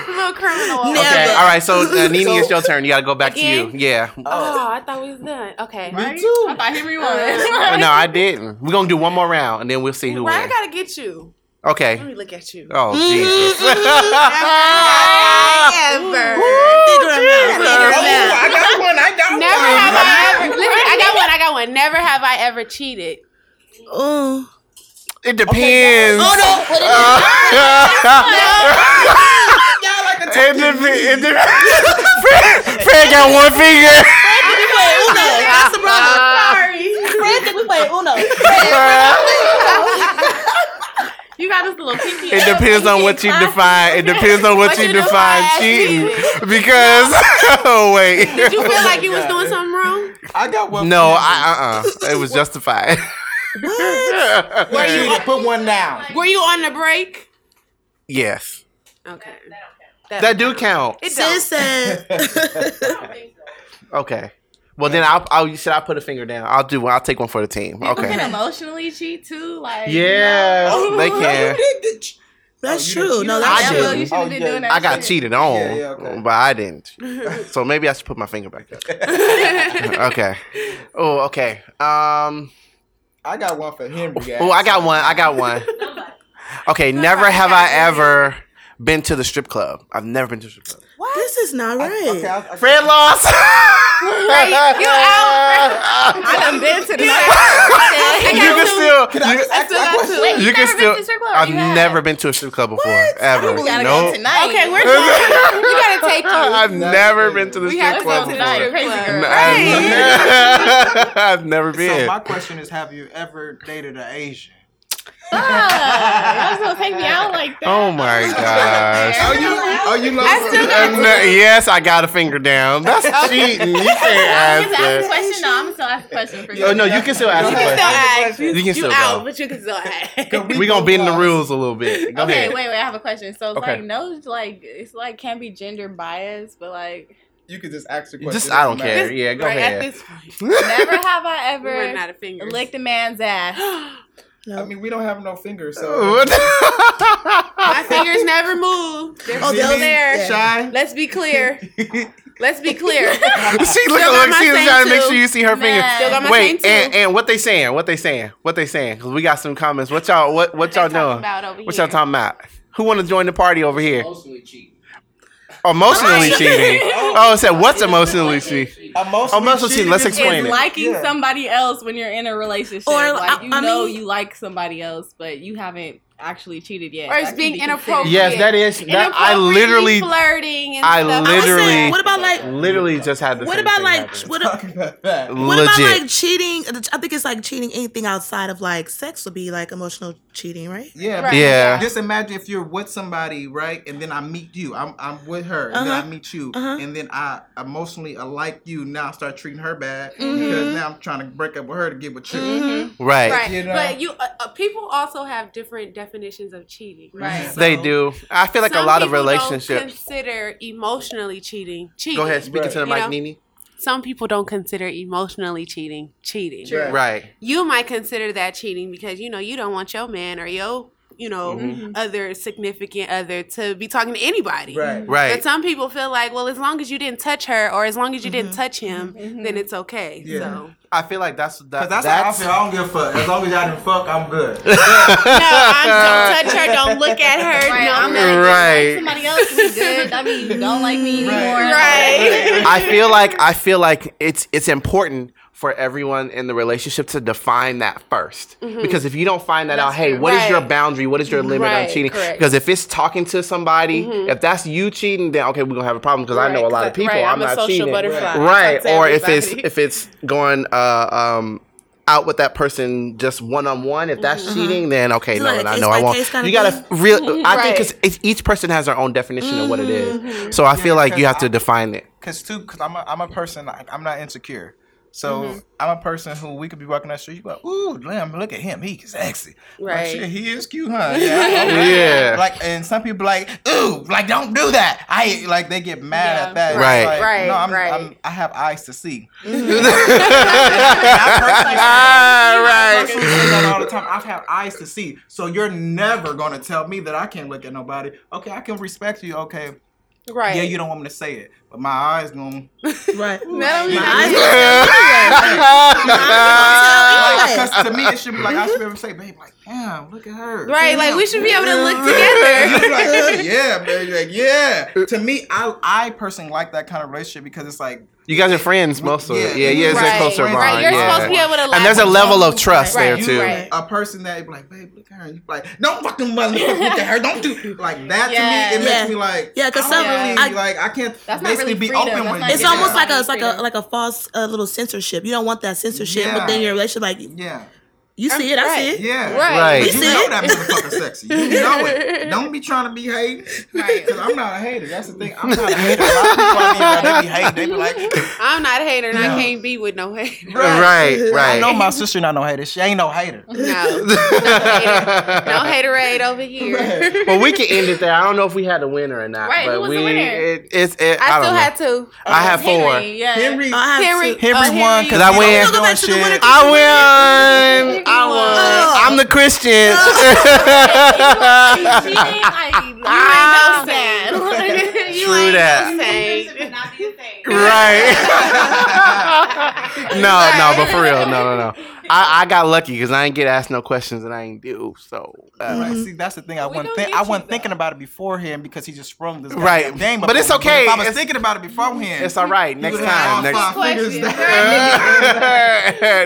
little criminal. Okay, all right. So, uh, Nene, it's your turn. You got to go back to you. Yeah. Oh, I thought we was done. Okay. Me too. I thought Henry won. Uh, no, I didn't. We're gonna do one more round, and then we'll see who Right, I gotta get you. Okay. Let me look at you. Oh Jesus. Ever. Figure it out. Figure it out. I got one. I got Never one. have I ever. Listen, I got one. I got one. Never have I ever cheated. Oh. It depends. Oh no. Put it Y'all like a It depends. It depends. Fred, Fred got one finger. We play Uno. That's the brother. Sorry. Fred think we play Uno. You got this little pinky. It depends on what you define. It depends on what What you you define define cheating. cheating. Because oh wait. Did you feel like you was doing something wrong? I got one. No, I uh uh It was justified. Were You you put one down. were you on the break? yes. Okay. That do count. It doesn't Sis. Okay. Well then I'll I'll you said I put a finger down. I'll do one. I'll take one for the team. People Okay. can emotionally cheat too. Like Yeah, they no, can. you did That's Oh, true. No, that's I true. didn't. You Oh, yeah. doing that. I got shit. cheated on, Yeah, yeah, okay. but I didn't. So maybe I should put my finger back up. okay. Oh, okay. Um. I got one for Henry. Oh, I got one. I got one. Okay. Never have I ever been to the strip club. I've never been to the strip club. This is not right. Okay, I, I, Fred lost. you out. I done been to the you can still. Can I You, just ask still my got question? two. Wait, you you can never been still. to a strip club? I've never been to a strip club before. Ever. We gotta Nope. go tonight. Okay, we're going. We gotta take you. I've never been to the We strip club before. tonight. Crazy girl. I've, I've never been. So my question is, have you ever dated an Asian? Y'all gonna take me out like that? oh my gosh. Are you? Are you? I still Uh, yes, I got a finger down. That's cheating. You can't ask gonna ask a question. No, I'm gonna still ask a question for you. Oh no, you can still ask Go a ahead. Still ask. You, You can still out, but you can still ask. We gonna bend the rules a little bit. Go okay, ahead. wait, wait. I have a question. So it's Okay. like no, like it's like can't be gender biased, but like You could just ask the question. Just I don't It doesn't care. Yeah, go right ahead. at this point, never have I we're running out ever licked a man's ass. matter. I mean, we don't have no fingers, so. My fingers never move. They're Oh, still they'll- there. Shy. Let's be clear. Let's be clear. she look, look, she's thing, trying to make sure you see her finger. Man. Still got my Wait, and, and what they saying? What they saying? What they saying? Because we got some comments. What y'all? What what y'all doing? about over What here. y'all talking about? Who want to join the party over here? Emotionally cheating. Emotionally cheating. Oh, it said what's emotionally cheating? Emotionally Emotional cheating, let's cheating is- explain Is it. liking Yeah. somebody else when you're in a relationship. Or, like I- you I know mean- you like somebody else, but you haven't actually cheated yet. Or it's being inappropriate. Yes, that is. That I literally, flirting and I stuff. I saying, literally, what about like? literally just had the What same about thing like? happen. What, Talk about that. what about like cheating? I think it's like cheating. Anything outside of like sex would be like emotional cheating, right? Yeah, Right. Yeah. Just imagine if you're with somebody, right, and then I meet you. I'm I'm with her, and then Uh-huh. I meet you, Uh-huh. and then I emotionally I like you. Now I start treating her bad Mm-hmm. because now I'm trying to break up with her to get with you. right. Right, You know? but you uh, uh, people also have different definitions of cheating. Right. They do. I feel like a lot of people don't relationships. consider emotionally cheating cheating. Go ahead, speaking Right. to the You mic, know? Nini. Some people don't consider emotionally cheating cheating. Right. Right. You might consider that cheating because you know you don't want your man or your you know mm-hmm. mm-hmm. other significant other to be talking to anybody. Right. Mm-hmm. Right. But some people feel like, well, as long as you didn't touch her or as long as you didn't mm-hmm. touch him, then it's okay. Yeah. So I feel like that's that, that's, that's, how I feel. I don't give a fuck. As long as y'all didn't fuck, I'm good. no, I'm, don't touch her, don't look at her. Right, no, I'm no. not Right. like somebody else we good. I mean, you don't like me anymore. Right. I feel like I feel like it's it's important for everyone in the relationship to define that 1st Because if you don't find that out, hey, what is your Right. boundary? What is your limit on cheating? correct. Because if it's talking to somebody, if that's you cheating, then okay, we're gonna have a problem because I know a lot of people. right, I'm, I'm a not social cheating. butterfly. I Right. Or if it's if it's going uh um out with that person just one on one, if that's cheating, then okay, It's no, like a I case know I won't. case kinda You gotta thing. real. I Right. think because each person has their own definition of what it is. So I feel like you have to define it. Cause too, cause I'm a, I'm a person. Like, I'm not insecure. So Mm-hmm. I'm a person who we could be walking down the street. You go, ooh, damn, look at him, he's sexy. Like, Right. shit, he is cute, huh? Yeah. okay. Yeah. Like, and some people like, ooh, like don't do that. I like they get mad Yeah. at that. Right. like, Right, No, I'm, right. I'm, I have eyes to see. right. I say that all the time. I have eyes to see. So you're never gonna tell me that I can't look at nobody. Okay, I can respect you. Okay, Right. Yeah, you don't want me to say it, but my eyes going. Right. No, My no. eyes Like, Yes. because to me, it should be like I should be able to say, babe, like, damn, look at her. Right, like we should be able to look You together. like, yeah, baby, like, yeah. To me, I I personally like that kind of relationship because it's like You guys are friends most of it. Yeah, yeah, it's a closer Right, bond. you're yeah. supposed to be able to and there's a level of trust Right, there too. right. a person that be like, babe, look at her. You be like, don't fucking motherfucker look at her. Don't do like that Yeah. to me. It Yeah. makes me like, Yeah, 'cause I some- don't really, I- like I can't That's not basically really be freedom. open That's with not you. It's almost like a it's like a like a false uh, little censorship. You don't want that censorship Yeah. within your relationship. Like yeah, you see it, I see it. yeah, Right. Right. You see know it. that motherfucker sexy. You know it. Don't be trying to be hating. Right. Because I'm not a hater. That's the thing. I'm not a hater. A lot of people I mean, they be hating. They be like, I'm not a hater and Yeah. I can't be with no hater. Right, I right. I know my sister not no hater. She ain't no hater. No. No hater. No haterade over here. well, we can end it there. I don't know if we had a winner or not, Right, who was we the winner? it, it's it, I, I, still know. had two. I have four. Henry, yeah. Henry, I have Henry, uh, to- Henry oh, won because I he win. don't Go doing back to the shit. winner. I won. I won. I'm the Christian. She ain't you Ah. ain't no sad. True that. No saint. right. no, no, but for real, no, no, no. I, I got lucky because I ain't get asked no questions that I ain't do. So uh, Right, see, that's the thing. I We wasn't, don't think, I wasn't though. thinking about it beforehand because he just sprung this Right, goddamn game. but it's before me. okay. if I was It's- thinking about it beforehand, it's all right. Next you would've had all time. Next, five fingers Question.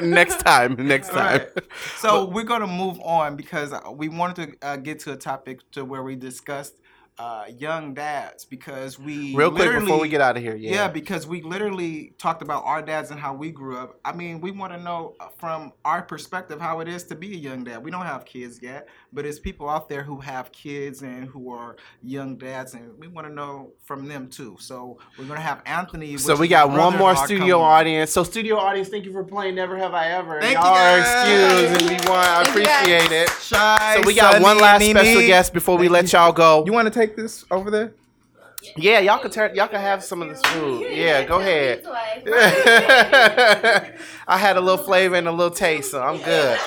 down. next time. Next time. Right. So we're gonna move on because uh, we wanted to uh, get to a topic to where we discussed uh, young dads because we Real quick before we get out of here. Yeah. Yeah. because we literally talked about our dads and how we grew up. I mean, we want to know uh, from our perspective how it is to be a young dad. We don't have kids yet, but it's people out there who have kids and who are young dads, and we want to know from them too. So we're gonna have Anthony. So we got one more studio come on. audience. So studio audience, thank you for playing Never Have I Ever. Thank Y'all you, are guys. excused and we want I Thank you, guys. appreciate it. Shy, So we got Sunny, one last Mimi. special guest before we Thank let you. y'all go. You want to take this over there? Yeah, y'all can turn. Y'all can have some of this food. Yeah, go ahead. I had a little flavor and a little taste, so I'm good.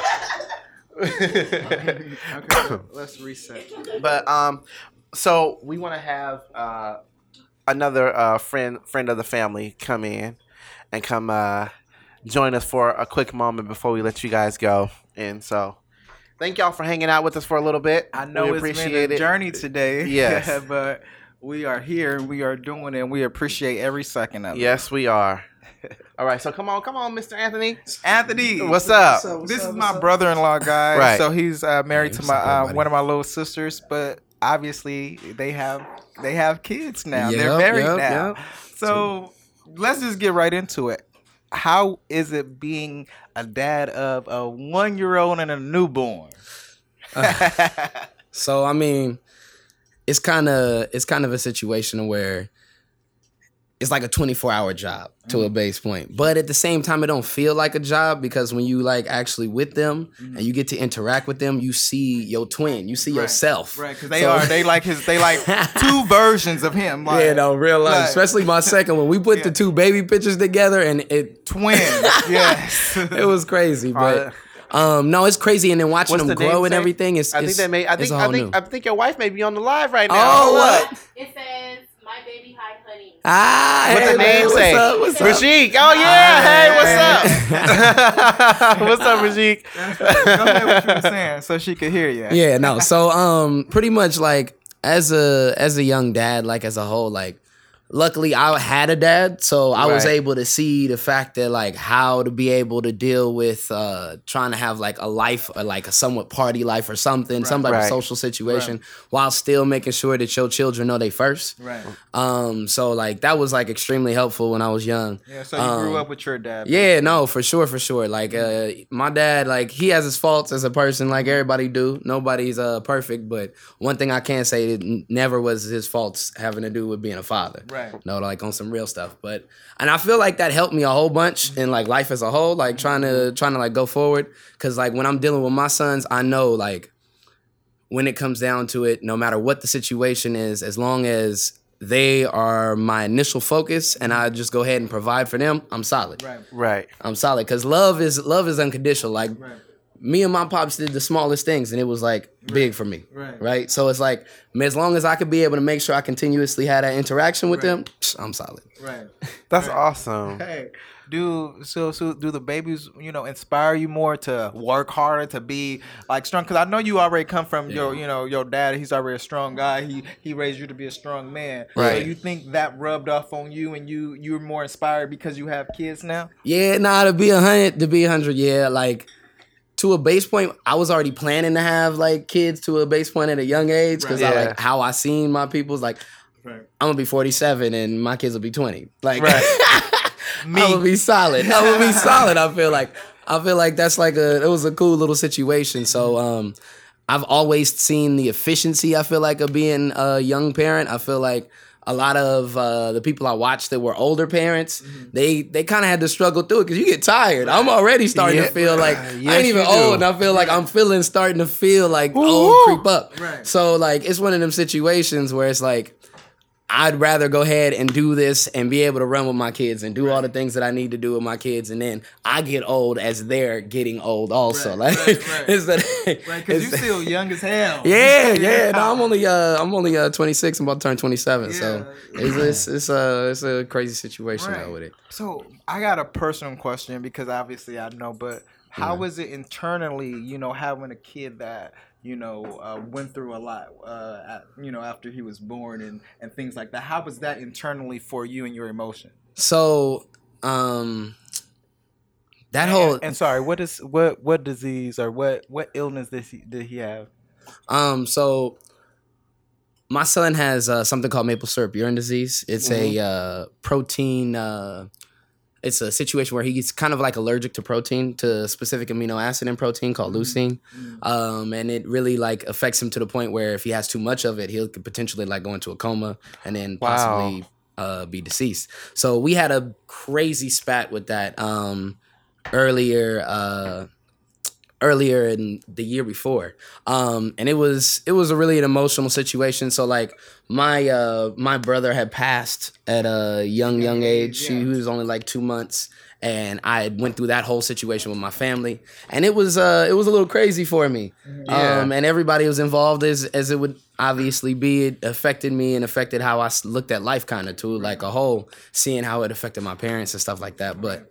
Okay, so let's reset. but um, so we want to have uh another uh friend friend of the family come in and come uh join us for a quick moment before we let you guys go. And so, thank y'all for hanging out with us for a little bit. I know we it's appreciate been a it. journey today. Yes. but we are here and we are doing it and we appreciate every second of it. Yes, we are. All right, so come on, come on, Mr. Anthony. Anthony, What's up? this is my brother-in-law guy. Right. So he's uh, married Hey, to my up, uh, one of my little sisters, but obviously they have they have kids now. They're married yep, now. yep. So let's just get right into it. How is it being a dad of a one-year-old and a newborn? So I mean, it's kind of it's kind of a situation where it's like a 24 hour job to Mm. a base point. But at the same time, it don't feel like a job because when you like actually with them and you get to interact with them, you see your twin, you see Mm-hmm. Right, yourself. Right, because they So- are they like his they like two versions of him. Like, yeah, no, real life. like- Especially my second one. We put Yeah. the two baby pictures together and it twins. yes, it was crazy. But um no, it's crazy. And then watching What's them the grow and everything is I think they made. I think. I think. I think your wife may be on the live right now. Oh, what? It says, my baby high honey. Ah, What hey, the man, name what's? Up, what's up? Rajiq. Oh yeah. hey, what's up? what's up, Rajiq? Go ahead, what you were saying, so she could hear you. yeah, no. So um pretty much like as a as a young dad, like as a whole, like luckily I had a dad, so I was able to see the fact that like how to be able to deal with uh trying to have like a life or like a somewhat party life or something, some type Right. of social situation while still making sure that your children know they first. Right. Um so like that was like extremely helpful when I was young. Yeah. So you grew Um, up with your dad. Yeah, no, for sure, for sure. Like uh my dad, like he has his faults as a person, like everybody do. Nobody's uh perfect, but one thing I can say that n- never was his faults having to do with being a father. Right. No, like on some real stuff. But and I feel like that helped me a whole bunch in like life as a whole, like trying to trying to like go forward. Cause like when I'm dealing with my sons, I know like when it comes down to it, no matter what the situation is, as long as they are my initial focus and I just go ahead and provide for them, I'm solid. Right. Right. I'm solid because love is love is unconditional. Like Right. Me and my pops did the smallest things and it was like big for me. Right. Right. So it's like as long as I could be able to make sure I continuously had that interaction with them, psh, I'm solid. Right. That's awesome. Hey, do so so do the babies you know inspire you more to work harder to be like strong? Because I know you already come from your you know your dad. He's already a strong guy. He he raised you to be a strong man. Right. So you think that rubbed off on you and you you're more inspired because you have kids now? Yeah, nah, to be a hundred, to be a hundred, yeah, like to a base point, I was already planning to have like kids to a base point at a young age because Right. I like how I seen my people's like. Right. I'm gonna be 47 and my kids will be 20. Like, Me. I will be solid. I will be solid. I feel like I feel like that's like a it was a cool little situation. So um I've always seen the efficiency I feel like of being a young parent. I feel like a lot of uh, the people I watched that were older parents, they they kind of had to struggle through it because you get tired. I'm already starting Yeah. to feel like Uh, I ain't even old, and I feel like I'm feeling starting to feel like old creep up. Right. So like it's one of them situations where it's like I'd rather go ahead and do this and be able to run with my kids and do all the things that I need to do with my kids, and then I get old as they're getting old also. Right, like, right, right. that, Right, because you still young as hell. yeah, yeah. No, I'm only uh, I'm only uh, 26. I'm about to turn 27. So it's it's it's a it's a crazy situation Right. though with it. So I got a personal question because obviously I know, but how how is it internally? You know, having a kid that you know uh, went through a lot, uh, at, you know, after he was born and and things like that. How was that internally for you and your emotion? So um, that whole And, and sorry, what is what what disease or what what illness did he did he have? Um, so my son has uh, something called maple syrup urine disease. It's a uh, protein. It's a situation where he's kind of like allergic to protein, to a specific amino acid in protein called leucine, um, and it really like affects him to the point where if he has too much of it, he could potentially like go into a coma and then Wow. possibly uh, be deceased. So we had a crazy spat with that um, earlier. Uh, earlier in the year before. Um and it was it was a really an emotional situation. So like my uh my brother had passed at a young young age. He, he was only like two months. And i went through that whole situation with my family. And it was uh it was a little crazy for me. Yeah. um and everybody was involved as as it would obviously be. It affected me and affected how i looked at life kind of too like a whole seeing how it affected my parents and stuff like that. But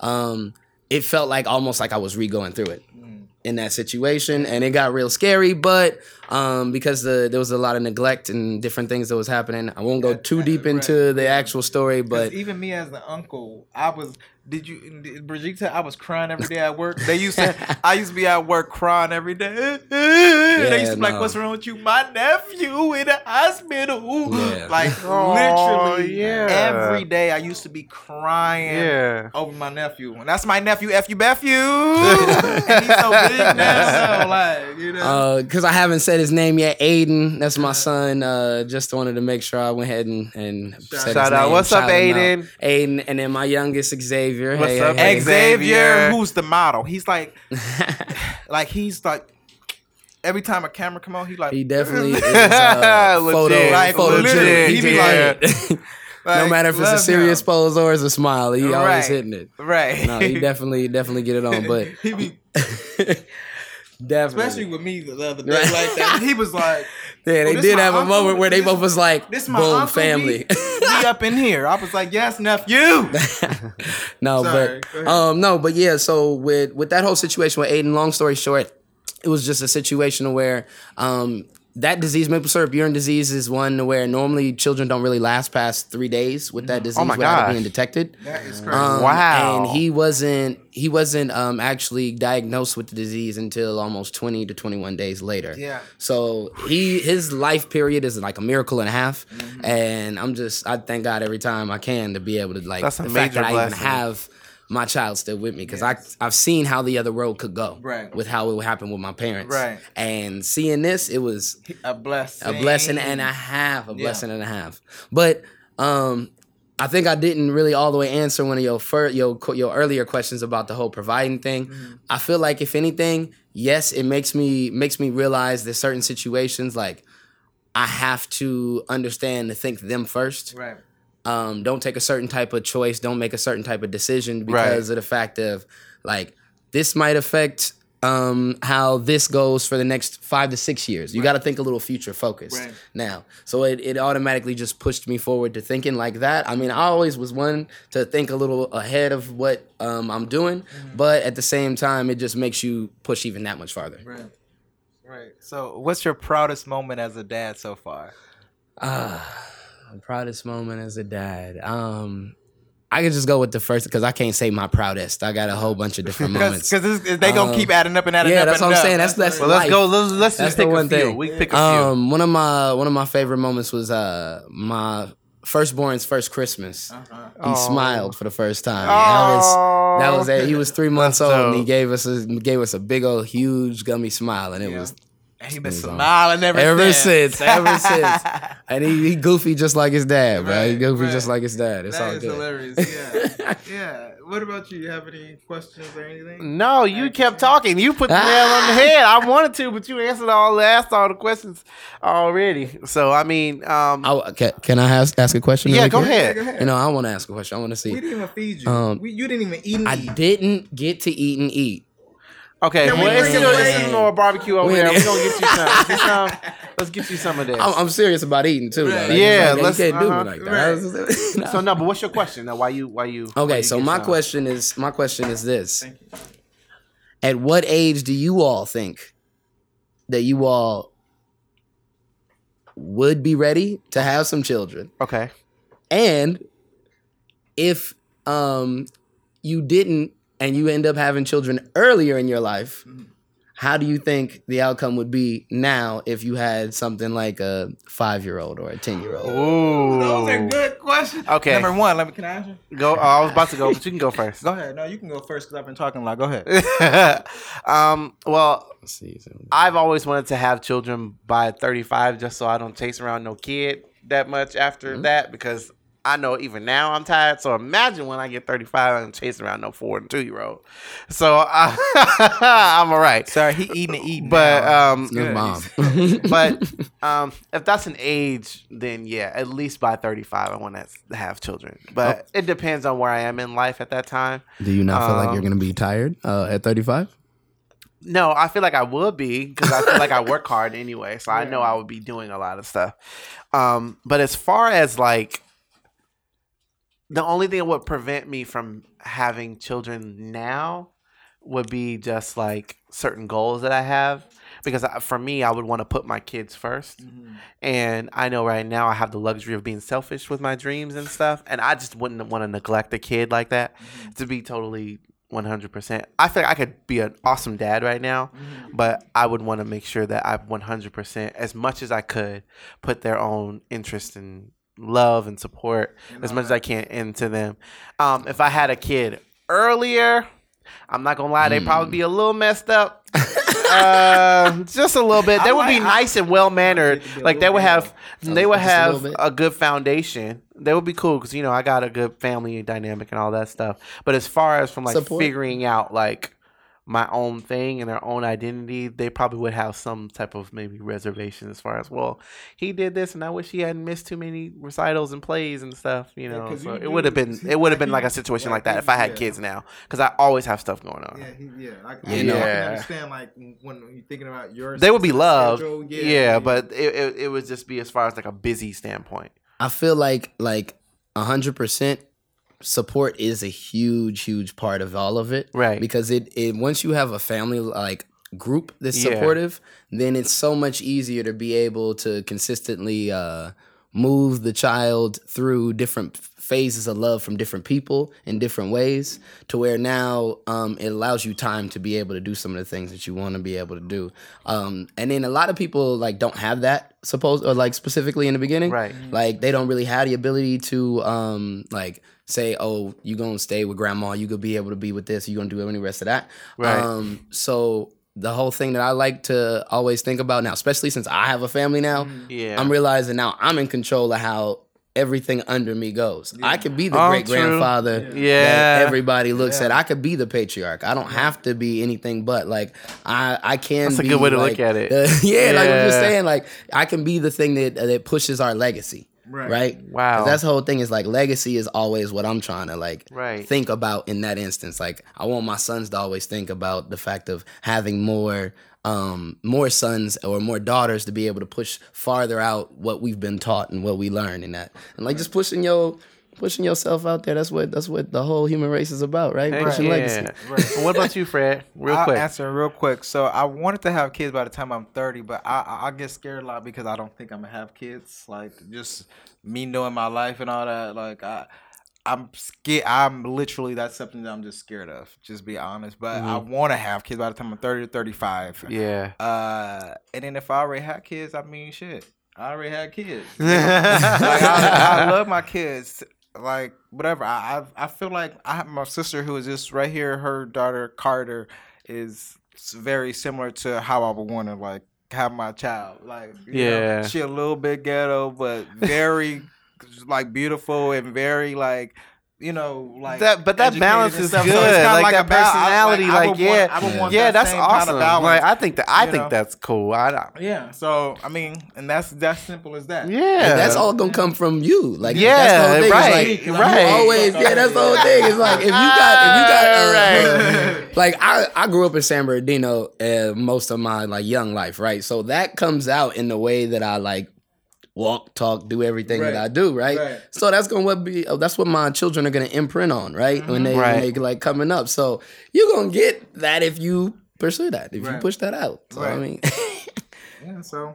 um it felt like almost like I was re-going through it in that situation, and it got real scary. But um, because the there was a lot of neglect and different things that was happening, I won't go too deep into the actual story. But But even me as the uncle, I was. Did you, did Brigitte? said I was crying every day at work. They used to. I used to be at work crying every day. they used to be like, "What's wrong with you? My nephew in the hospital." Yeah. Like Oh, literally yeah. every day, I used to be crying Yeah. over my nephew, and that's my nephew, F you, Beth you, and he's so big now. So like you know. because I haven't said his name yet, Aiden, that's my son. Uh, just wanted to make sure I went ahead and, and said Shout his out. name, What's up, Aiden? out. Aiden, and then my youngest Xavier. What's Hey, up, hey, hey. Xavier, Xavier. who's the model? He's like, like he's like. Every time a camera come on, he like He definitely is uh, Legit. photo, Like, photogenic. legit. He He be be like, no matter if it's a serious him. pose or it's a smile, he always hitting it. right? No, he definitely definitely get it on, but he be definitely. especially with me the other day Right. like that. He was like, yeah, they this did have a moment where they both was like, "This my boom, family. We up in here." I was like, "Yes, nephew." no, Sorry, but um, no, but yeah. So with with that whole situation with Aiden, long story short, it was just a situation where um that disease, maple syrup urine disease, is one where normally children don't really last past three days with that disease Oh my without it gosh. being detected. That is crazy. Um, Wow. And he wasn't he wasn't um, actually diagnosed with the disease until almost twenty to twenty one days later. Yeah. So he his life period is like a miracle and a half, Mm-hmm. and I'm just I thank God every time I can to be able to like That's the fact that I even have my child still with me because I I've seen how the other road could go Right. with how it would happen with my parents Right. and seeing this it was a blessing. a blessing and a half, a Yeah. blessing and a half. But um, I think I didn't really all the way answer one of your fir- your your earlier questions about the whole providing thing. Mm-hmm. I feel like if anything, yes, it makes me makes me realize that certain situations like I have to understand to think them first. Right. Um, don't take a certain type of choice. Don't make a certain type of decision because of the fact of like this might affect um, how this goes for the next five to six years. You got to think a little future focused Right. now. So it, it automatically just pushed me forward to thinking like that. I mean, I always was one to think a little ahead of what um, I'm doing, Mm-hmm. but at the same time, it just makes you push even that much farther. Right. Right. So, what's your proudest moment as a dad so far? Ah, my proudest moment as a dad. Um, I could just go with the first because I can't say my proudest. I got a whole bunch of different moments. Because they gonna Um, keep adding up and adding yeah, up. Yeah, that's what I'm up. saying. That's that's Well, let's go. Let's, let's That's just pick a one few. thing. We pick a few. Um, one of my one of my favorite moments was uh my firstborn's first Christmas. Uh-huh. He smiled for the first time. That was that was it. He was three months old and he gave us a gave us a big old huge gummy smile and it was And he been smiling ever, ever since. since ever since and he, he goofy just like his dad, bro. he Right, goofy right. just like his dad. It's That all is good. hilarious. Yeah. yeah. What about you? You have any questions or anything? No, you kept talking. You put the nail on the head. I wanted to, but you answered all asked all the questions already. So I mean, um, I, can, can I ask, ask a question? yeah, go ahead. Go ahead. You know, I want to ask a question. I want to see. We didn't even feed you. Um, we, you didn't even eat and I eat. didn't get to eat and eat. Okay, Can we well, it's bring still it it's back? more barbecue over Wait. there. We're gonna get you some. Get some. Let's get you some of this. I'm, I'm serious about eating too. though. Right. Like, Yeah, it's like, let's- you can't do uh-huh. me like that. Right. so no, but what's your question? Now, why you? Why you? why Okay, you so get my some? question is my question is this: At what age do you all think that you all would be ready to have some children? Okay. And if um you didn't and you end up having children earlier in your life, how do you think the outcome would be now if you had something like a five year old or a ten year old? Ooh. Those are good questions. Okay. Number one, let me. Can I answer? Go. Oh, I was about to go, but you can go first. Go ahead. No, you can go first because I've been talking a lot. Go ahead. um. Well, Let's see. so- I've always wanted to have children by 35, just so I don't chase around no kid that much after Mm-hmm. that, because I know even now I'm tired. So imagine when I get 35, I'm chasing around no four and two year old. So I, I'm all right. Sorry, he eating and eat. But now. um, Good mom. but um, if that's an age, then yeah, at least by 35, I want to have children. But it depends on where I am in life at that time. do you not feel like Um, you're gonna be tired uh, at 35? No, I feel like I would be because I feel like I work hard anyway, so I know I would be doing a lot of stuff. Um, but as far as like the only thing that would prevent me from having children now would be just like certain goals that I have. Because I- for me, I would want to put my kids 1st mm-hmm. and I know right now I have the luxury of being selfish with my dreams and stuff, and I just wouldn't want to neglect a kid like that. Mm-hmm. To be totally one hundred percent, I feel like I could be an awesome dad right now, mm-hmm. but I would want to make sure that I one hundred percent, as much as I could, put their own interest and love and support as much as I can into them. Um, if I had a kid earlier, I'm not gonna lie, they'd probably be a little messed up. uh, just a little bit. They would be nice and well mannered. Like they would have, they would Just a have a good foundation. They would be cool because you know I got a good family dynamic and all that stuff. But as far as from like Support. figuring out like my own thing and their own identity, they probably would have some type of maybe reservation as far as well. He did this, and I wish he hadn't missed too many recitals and plays and stuff. You know, 'cause so you it would have been it would have been like like a situation like like that if I had yeah. kids now because I always have stuff going on. Yeah, he, yeah, I, You I, know. I can understand like when you're thinking about your They would be love, schedule, yeah, but it, it it would just be as far as like a busy standpoint. I feel like like hundred percent support is a huge, huge part of all of it. Right. Because it, it once you have a family like group that's Yeah. supportive, then it's so much easier to be able to consistently uh move the child through different phases of love from different people in different ways to where now um, it allows you time to be able to do some of the things that you want to be able to do. Um, and then a lot of people like don't have that supposed or like specifically in the beginning. Right. like they don't really have the ability to um like say oh you gonna stay with grandma you gonna be able to be with this you gonna do any rest of that. Right. um so the whole thing that i like to always think about now especially since i have a family now Yeah, i'm realizing now i'm in control of how everything under me goes i could be the Oh, great grandfather Yeah. that everybody looks at i could be the patriarch i don't have to be anything but like i i can That's a good way to like, look at it. the- yeah, like i'm just saying like i can be the thing that that pushes our legacy Right. right? Wow. 'Cause That's the whole thing. Is like legacy is always what I'm trying to like Right. think about in that instance. Like I want my sons to always think about the fact of having more um more sons or more daughters to be able to push farther out what we've been taught and what we learn in that. And like just pushing your pushing yourself out there. That's what that's what the whole human race is about, right? Heck Pushing yeah. legacy. Well, what about you, Fred? Real I'll quick. answer real quick. So I wanted to have kids by the time I'm 30, but I I I get scared a lot because I don't think I'm gonna have kids. Like just me knowing my life and all that. Like I. I'm scared. I'm literally that's something that I'm just scared of. Just be honest, but I want to have kids by the time I'm 30 to 35. Mm-hmm. Yeah. Uh, and then if I already had kids, I mean, shit, I already had kids. like, I, I love my kids. Like whatever. I I, I feel like I have my sister who is just right here. Her daughter Carter is very similar to how I would want to like have my child. Like you know, Yeah. she a little bit ghetto, but very like beautiful and very like. You know, like that, but that balance is stuff. good. So it's kinda like, that a personality, I like, would yeah, want- I would want yeah, that that's same kind of awesome. balance, Like, I think that I you think know? that's cool. I, I- Yeah. So I mean, and that's that's simple as that. yeah, And that's all gonna come from you. Like Yeah, that's the whole thing. right, It's like, right. You always, yeah, that's the whole thing. It's like if you got, if you got, uh, like I, I grew up in San Bernardino uh, most of my like young life, right? So that comes out in the way that I like walk, talk, do everything that I do, right? Right. So that's gonna what be oh, that's what my children are gonna imprint on, right? When they Right. when they like coming up. So you're gonna get that if you pursue that, if you push that out. So I mean, Yeah. So.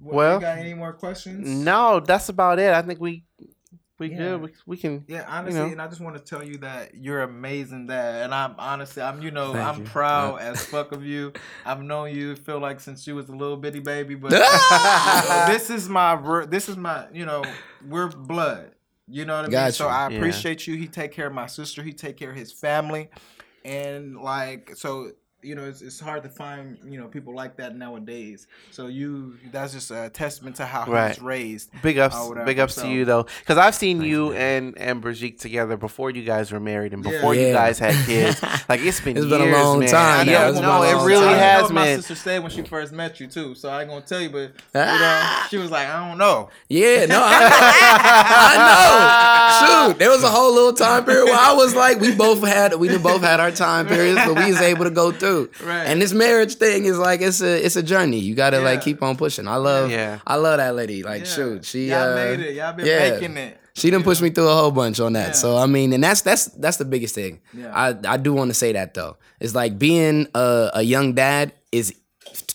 What, Well, you got any more questions? no, that's about it. I think we we Yeah. good. We, we can. Yeah, honestly, know. and I just want to tell you that you're amazing, that And I'm honestly, I'm, you know, Thank I'm you. proud as fuck of you. I've known you, feel like since you was a little bitty baby, but this is my, this is my, you know, we're blood. You know what I mean? Got So you. I Yeah. appreciate you. He take care of my sister. He take care of his family, and like so. You know, it's, it's hard to find you know people like that nowadays. So you, that's just a testament to how he Right. was raised. Big ups, whatever, big ups so- to you though, because I've seen you and and Brigitte together before you guys were married and Yeah. before you Yeah. guys had kids. Like it's been It's years, been a long man. time. Yeah, Yeah, no, it really time. Has, know what my sister said when she first met you too, so I ain't gonna tell you, but you know, ah. she was like, I don't know. Yeah, no, I, I know. Shoot, there was a whole little time period where I was like, we both had, we both had our time periods, but we was able to go through. Right. And this marriage thing is like it's a it's a journey. You got to like keep on pushing. I love, Yeah. I love that lady. Like, Yeah. shoot, she y'all uh, made it. Y'all been yeah. making it. She done pushed me through a whole bunch on that. Yeah. So I mean, and that's that's that's the biggest thing. Yeah. I I do want to say that though. It's like being a, a young dad is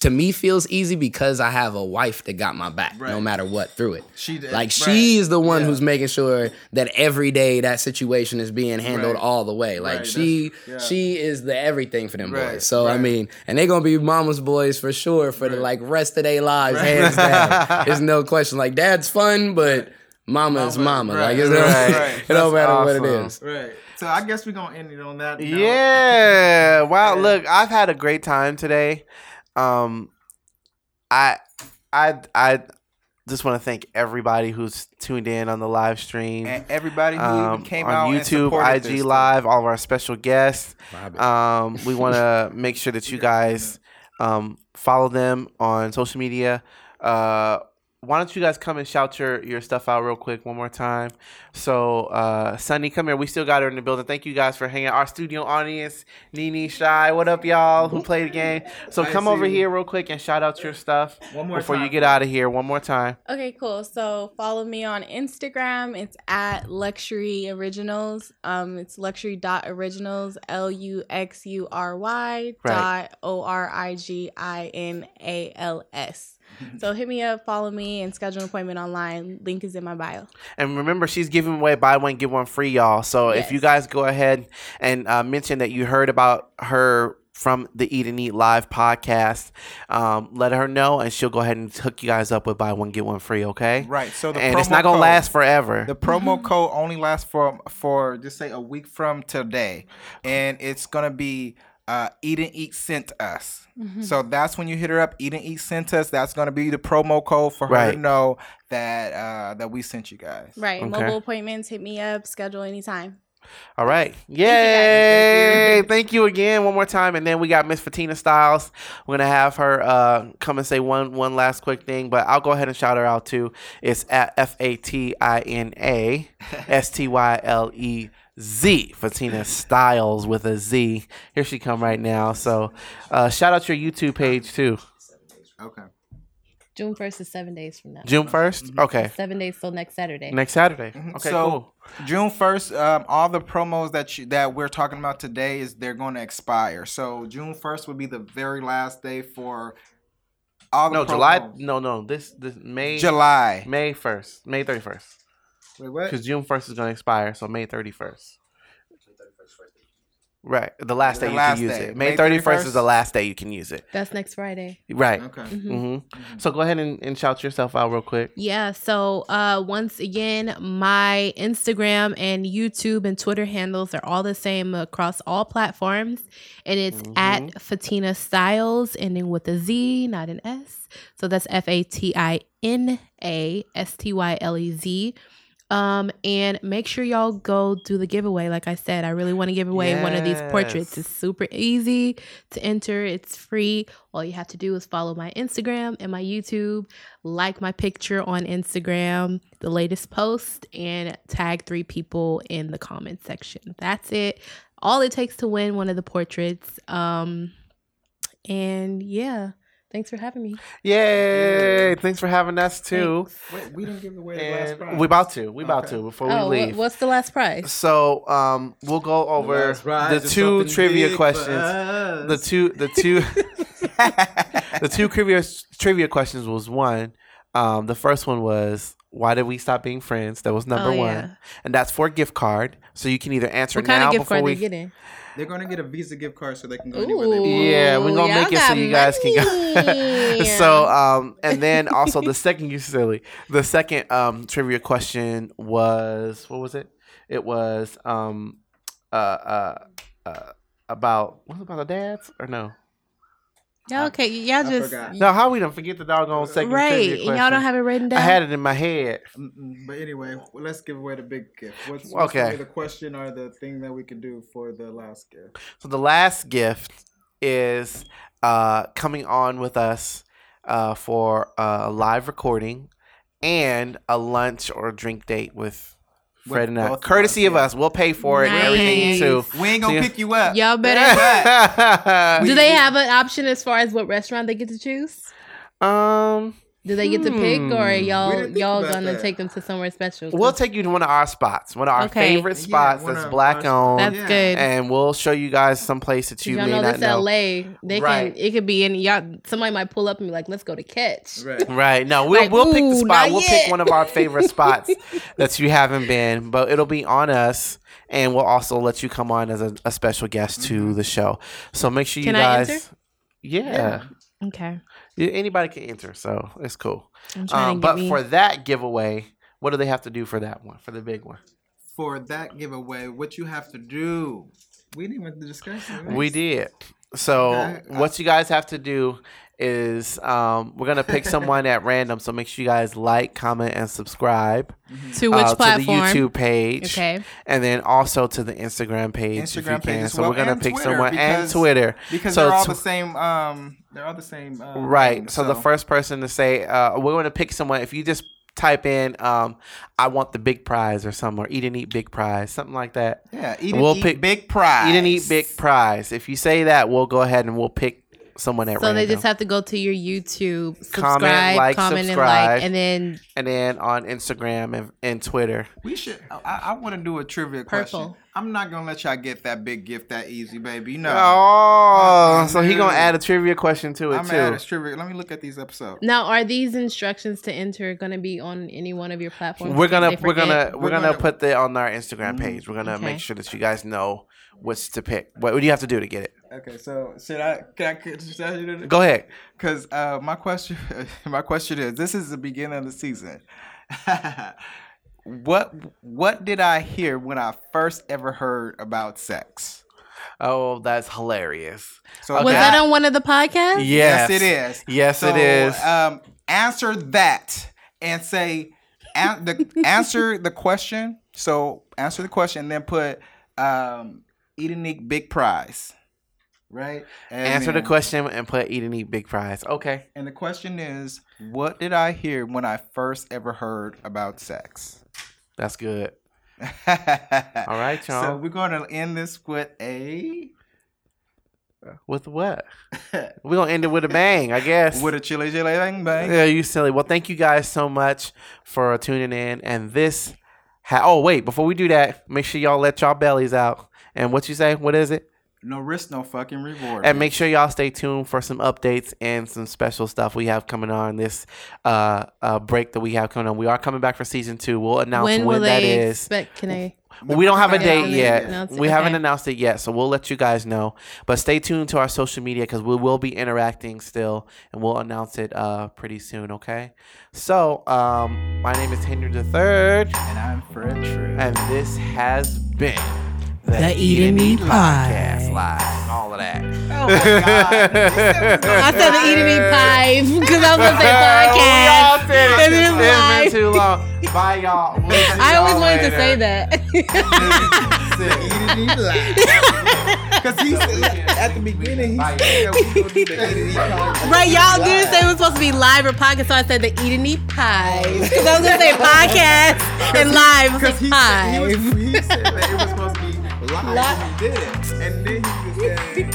to me feels easy because I have a wife that got my back no matter what through it. She did, like right. she is the one Yeah. who's making sure that every day that situation is being handled Right. all the way. Like Right, she yeah. she is the everything for them Right, boys. So I mean, and they're gonna be mama's boys for sure for the like rest of their lives, hands down. There's no question. Like dad's fun, but mama is Mama, mama. right, Like it's right. Right. it don't That's matter what it is. Right. So I guess we're gonna end it on that. note. Yeah. Wow. Yeah. Look, I've had a great time today. Um, I, I, I just want to thank everybody who's tuned in on the live stream. And everybody who Um, even came on out YouTube, IG Live, all of our special guests. Um, we want to make sure that you guys um, follow them on social media. Uh, why don't you guys come and shout your, your stuff out real quick one more time? So, uh, Sunny, come here. We still got her in the building. Thank you guys for hanging out. Our studio audience, Nene, Shy, what up, y'all who played the game? So, I come see over here real quick and shout out your stuff One more before you get out of here. One more time. Okay, cool. So follow me on Instagram. It's at Luxury Originals. Um, it's luxury dot originals, L U X U R Y dot O R I G I N A L S. So hit me up, follow me, and schedule an appointment online. Link is in my bio. And remember, she's giving away buy one get one free, y'all. So if you guys go ahead and uh, mention that you heard about her from the Eat and Eat Live podcast, um, let her know, and she'll go ahead and hook you guys up with buy one get one free. Okay? Right. So the and it's not gonna code- last forever. The promo code only lasts for for just say a week from today, and it's gonna be uh, Eat and Eat sent us. So that's when you hit her up. Eat and Eat sent us. That's gonna be the promo code for her Right. to know that uh, that we sent you guys. Right. Okay. Mobile appointments, hit me up, schedule anytime. All right. Yay. Thank you. again one more time. And then we got Miss Fatina Styles. We're gonna have her uh, come and say one one last quick thing, but I'll go ahead and shout her out too. It's at F A T I N A S T Y L E Z. Fatina Styles with a Z. Here she come right now. So uh, shout out your YouTube page too. Okay. June first is seven days from now. June 1st? Okay. Seven days till next Saturday. Next Saturday. Okay, Mm-hmm. so cool. June first, um, all the promos that you, that we're talking about today is they're going to expire. So June first will be the very last day for all the No, July. No, no. This this May. July. May first. May thirty first. Wait, what? Because June first is gonna expire, so May thirty first. Right, the last The day you last can use day. it. May May thirty first 31st? is the last day you can use it. That's next Friday. Right. Okay. hmm So go ahead and, and shout yourself out real quick. Yeah, so uh once again, my Instagram and YouTube and Twitter handles are all the same across all platforms. And it's at Fatina Styles, ending with a Z, not an S. So that's F A T I N A S T Y L E Z. Um, and make sure y'all go do the giveaway. Like I said, I really want to give away one of these portraits. It's super easy to enter. It's free. All you have to do is follow my Instagram and my YouTube, like my picture on Instagram, the latest post, and tag three people in the comment section. That's it. All it takes to win one of the portraits. Um, and yeah, thanks for having me. Yay! Thanks for having us too. Wait, we didn't give away the last prize. we about to. We about Okay. to before oh, we what- leave. what's the last prize? So um, we'll go over last prize the two trivia questions. The two, the two, the two trivia trivia questions was one. Um, the first one was why did we stop being friends? That was number Oh, one, yeah. and that's for a gift card. So you can either answer What kind now of gift before card we. they getting? They're going to get a Visa gift card so they can go anywhere they want. Yeah, we're gonna make it so got you guys can go. so, um, and then also the second you silly. The second um trivia question was what was it? It was um uh uh uh about what was it about the dads or no? Y'all okay? Y'all I just forgot. No, how we don't forget the doggone second right. trivia And question. y'all don't have it written down. I had it in my head. Mm-mm, But anyway, well, let's give away the big gift. What's, what's Okay. the question or the thing that we can do for the last gift? So the last gift is uh coming on with us uh for a live recording and a lunch or drink date with Fred and I. both of Courtesy of us. We'll pay for it and everything too. We ain't gonna Yeah. pick you up. Y'all better. better. Do they have an option as far as what restaurant they get to choose? um, Do they get to pick, or are Hmm. Y'all y'all gonna that. take them to somewhere special? we'll take you to one of our spots, one of our Okay. favorite spots one that's of black owned. That's Yeah. good. and we'll show you guys some place that you y'all may know not this know. LA. They Right. can. It could be in y'all. Somebody might pull up and be like, "Let's go to Catch." Right. Right. No, we'll Like, we'll pick the spot. We'll yet. pick one of our favorite spots that you haven't been, but it'll be on us. And we'll also let you come on as a, a special guest to the show. So make sure you Mm-hmm. Can I guys. enter? Yeah. Okay. Yeah, Anybody can enter, so it's cool. Um, but me. for that giveaway, what do they have to do for that one? For the big one? For that giveaway, what you have to do? We didn't even discuss it. right? We did. So Okay. what you guys have to do is um, we're gonna pick someone at random. So make sure you guys like, comment, and subscribe to which uh, platform? to the YouTube page. Okay. And then also to the Instagram page if you Instagram page can. So well, we're gonna pick Twitter, someone and Twitter. because so they're all tw- the same. Um, they're all the same. Um, Right. name, So, the first person to say, uh, we're going to pick someone. If you just type in, um, I want the big prize or something, or eat and eat big prize, something like that. yeah, eat and we'll eat pick- big prize. Eat and eat big prize. If you say that, we'll go ahead and we'll pick someone at So random. they just have to go to your YouTube, subscribe, Comment, like, comment, subscribe. and like, and then and then on Instagram and, and Twitter. We should. I, I want to do a trivia question. I'm not gonna let y'all get that big gift that easy, baby. You know. Oh, Uh, so he gonna add a trivia question to it I'm too. at a trivia. Let me look at these episodes. now are these instructions to enter going to be on any one of your platforms? We're gonna we're gonna we're, We're gonna, gonna- put that on our Instagram page. We're gonna Okay. make sure that you guys know what's to pick. What, what do you have to do to get it? Okay, so should I? Can I? Should I do Go ahead. Because uh, my question, my question is: This is the beginning of the season. what What did I hear when I first ever heard about sex? Oh, that's hilarious. So Okay. Was that on one of the podcasts? Yes, Yes, it is. Yes, So, it is. Um, answer that and say an- the answer the question. So answer the question and then put um, eat and eat big prize, right? And Answer the question and put eat and eat big prize. Okay. And the question is, what did I hear when I first ever heard about sex? That's good. All right, So y'all. So we're going to end this with a With what? We're gonna end it with a bang, I guess. with a chili chili bang bang. Yeah, you silly. Well, thank you guys so much for tuning in. And this, ha- oh wait, before we do that, make sure y'all let y'all bellies out. And what you say? What is it? No risk, no fucking reward. And make sure y'all stay tuned for some updates and some special stuff we have coming on this uh, uh break that we have coming on. We are coming back for season two. We'll announce when when, will that they is. expect? Can I? Well, we don't have a date yet. Announce it, We haven't announced it yet, so we'll let you guys know. But stay tuned to our social media because we will be interacting still, and we'll announce it uh pretty soon. Okay. So, um, my name is Henry the Third, and I'm Fred Tripp. and this has been The Eat and Eat podcast Pie. live, and all of that. Oh my God. I said the eat and eat pies because I was gonna say oh, we all podcast. said it. And then It's live. been too long. Bye, y'all. We'll see I always y'all wanted to say that. Because he said at the beginning, he Bye. said we gonna do the eat and eat podcast. right, y'all didn't say it was supposed to be live or podcast, so I said the eat and eat pies because I was gonna say podcast and live. Because like he, he, pies. he said that it was supposed to he did it. And then he just said,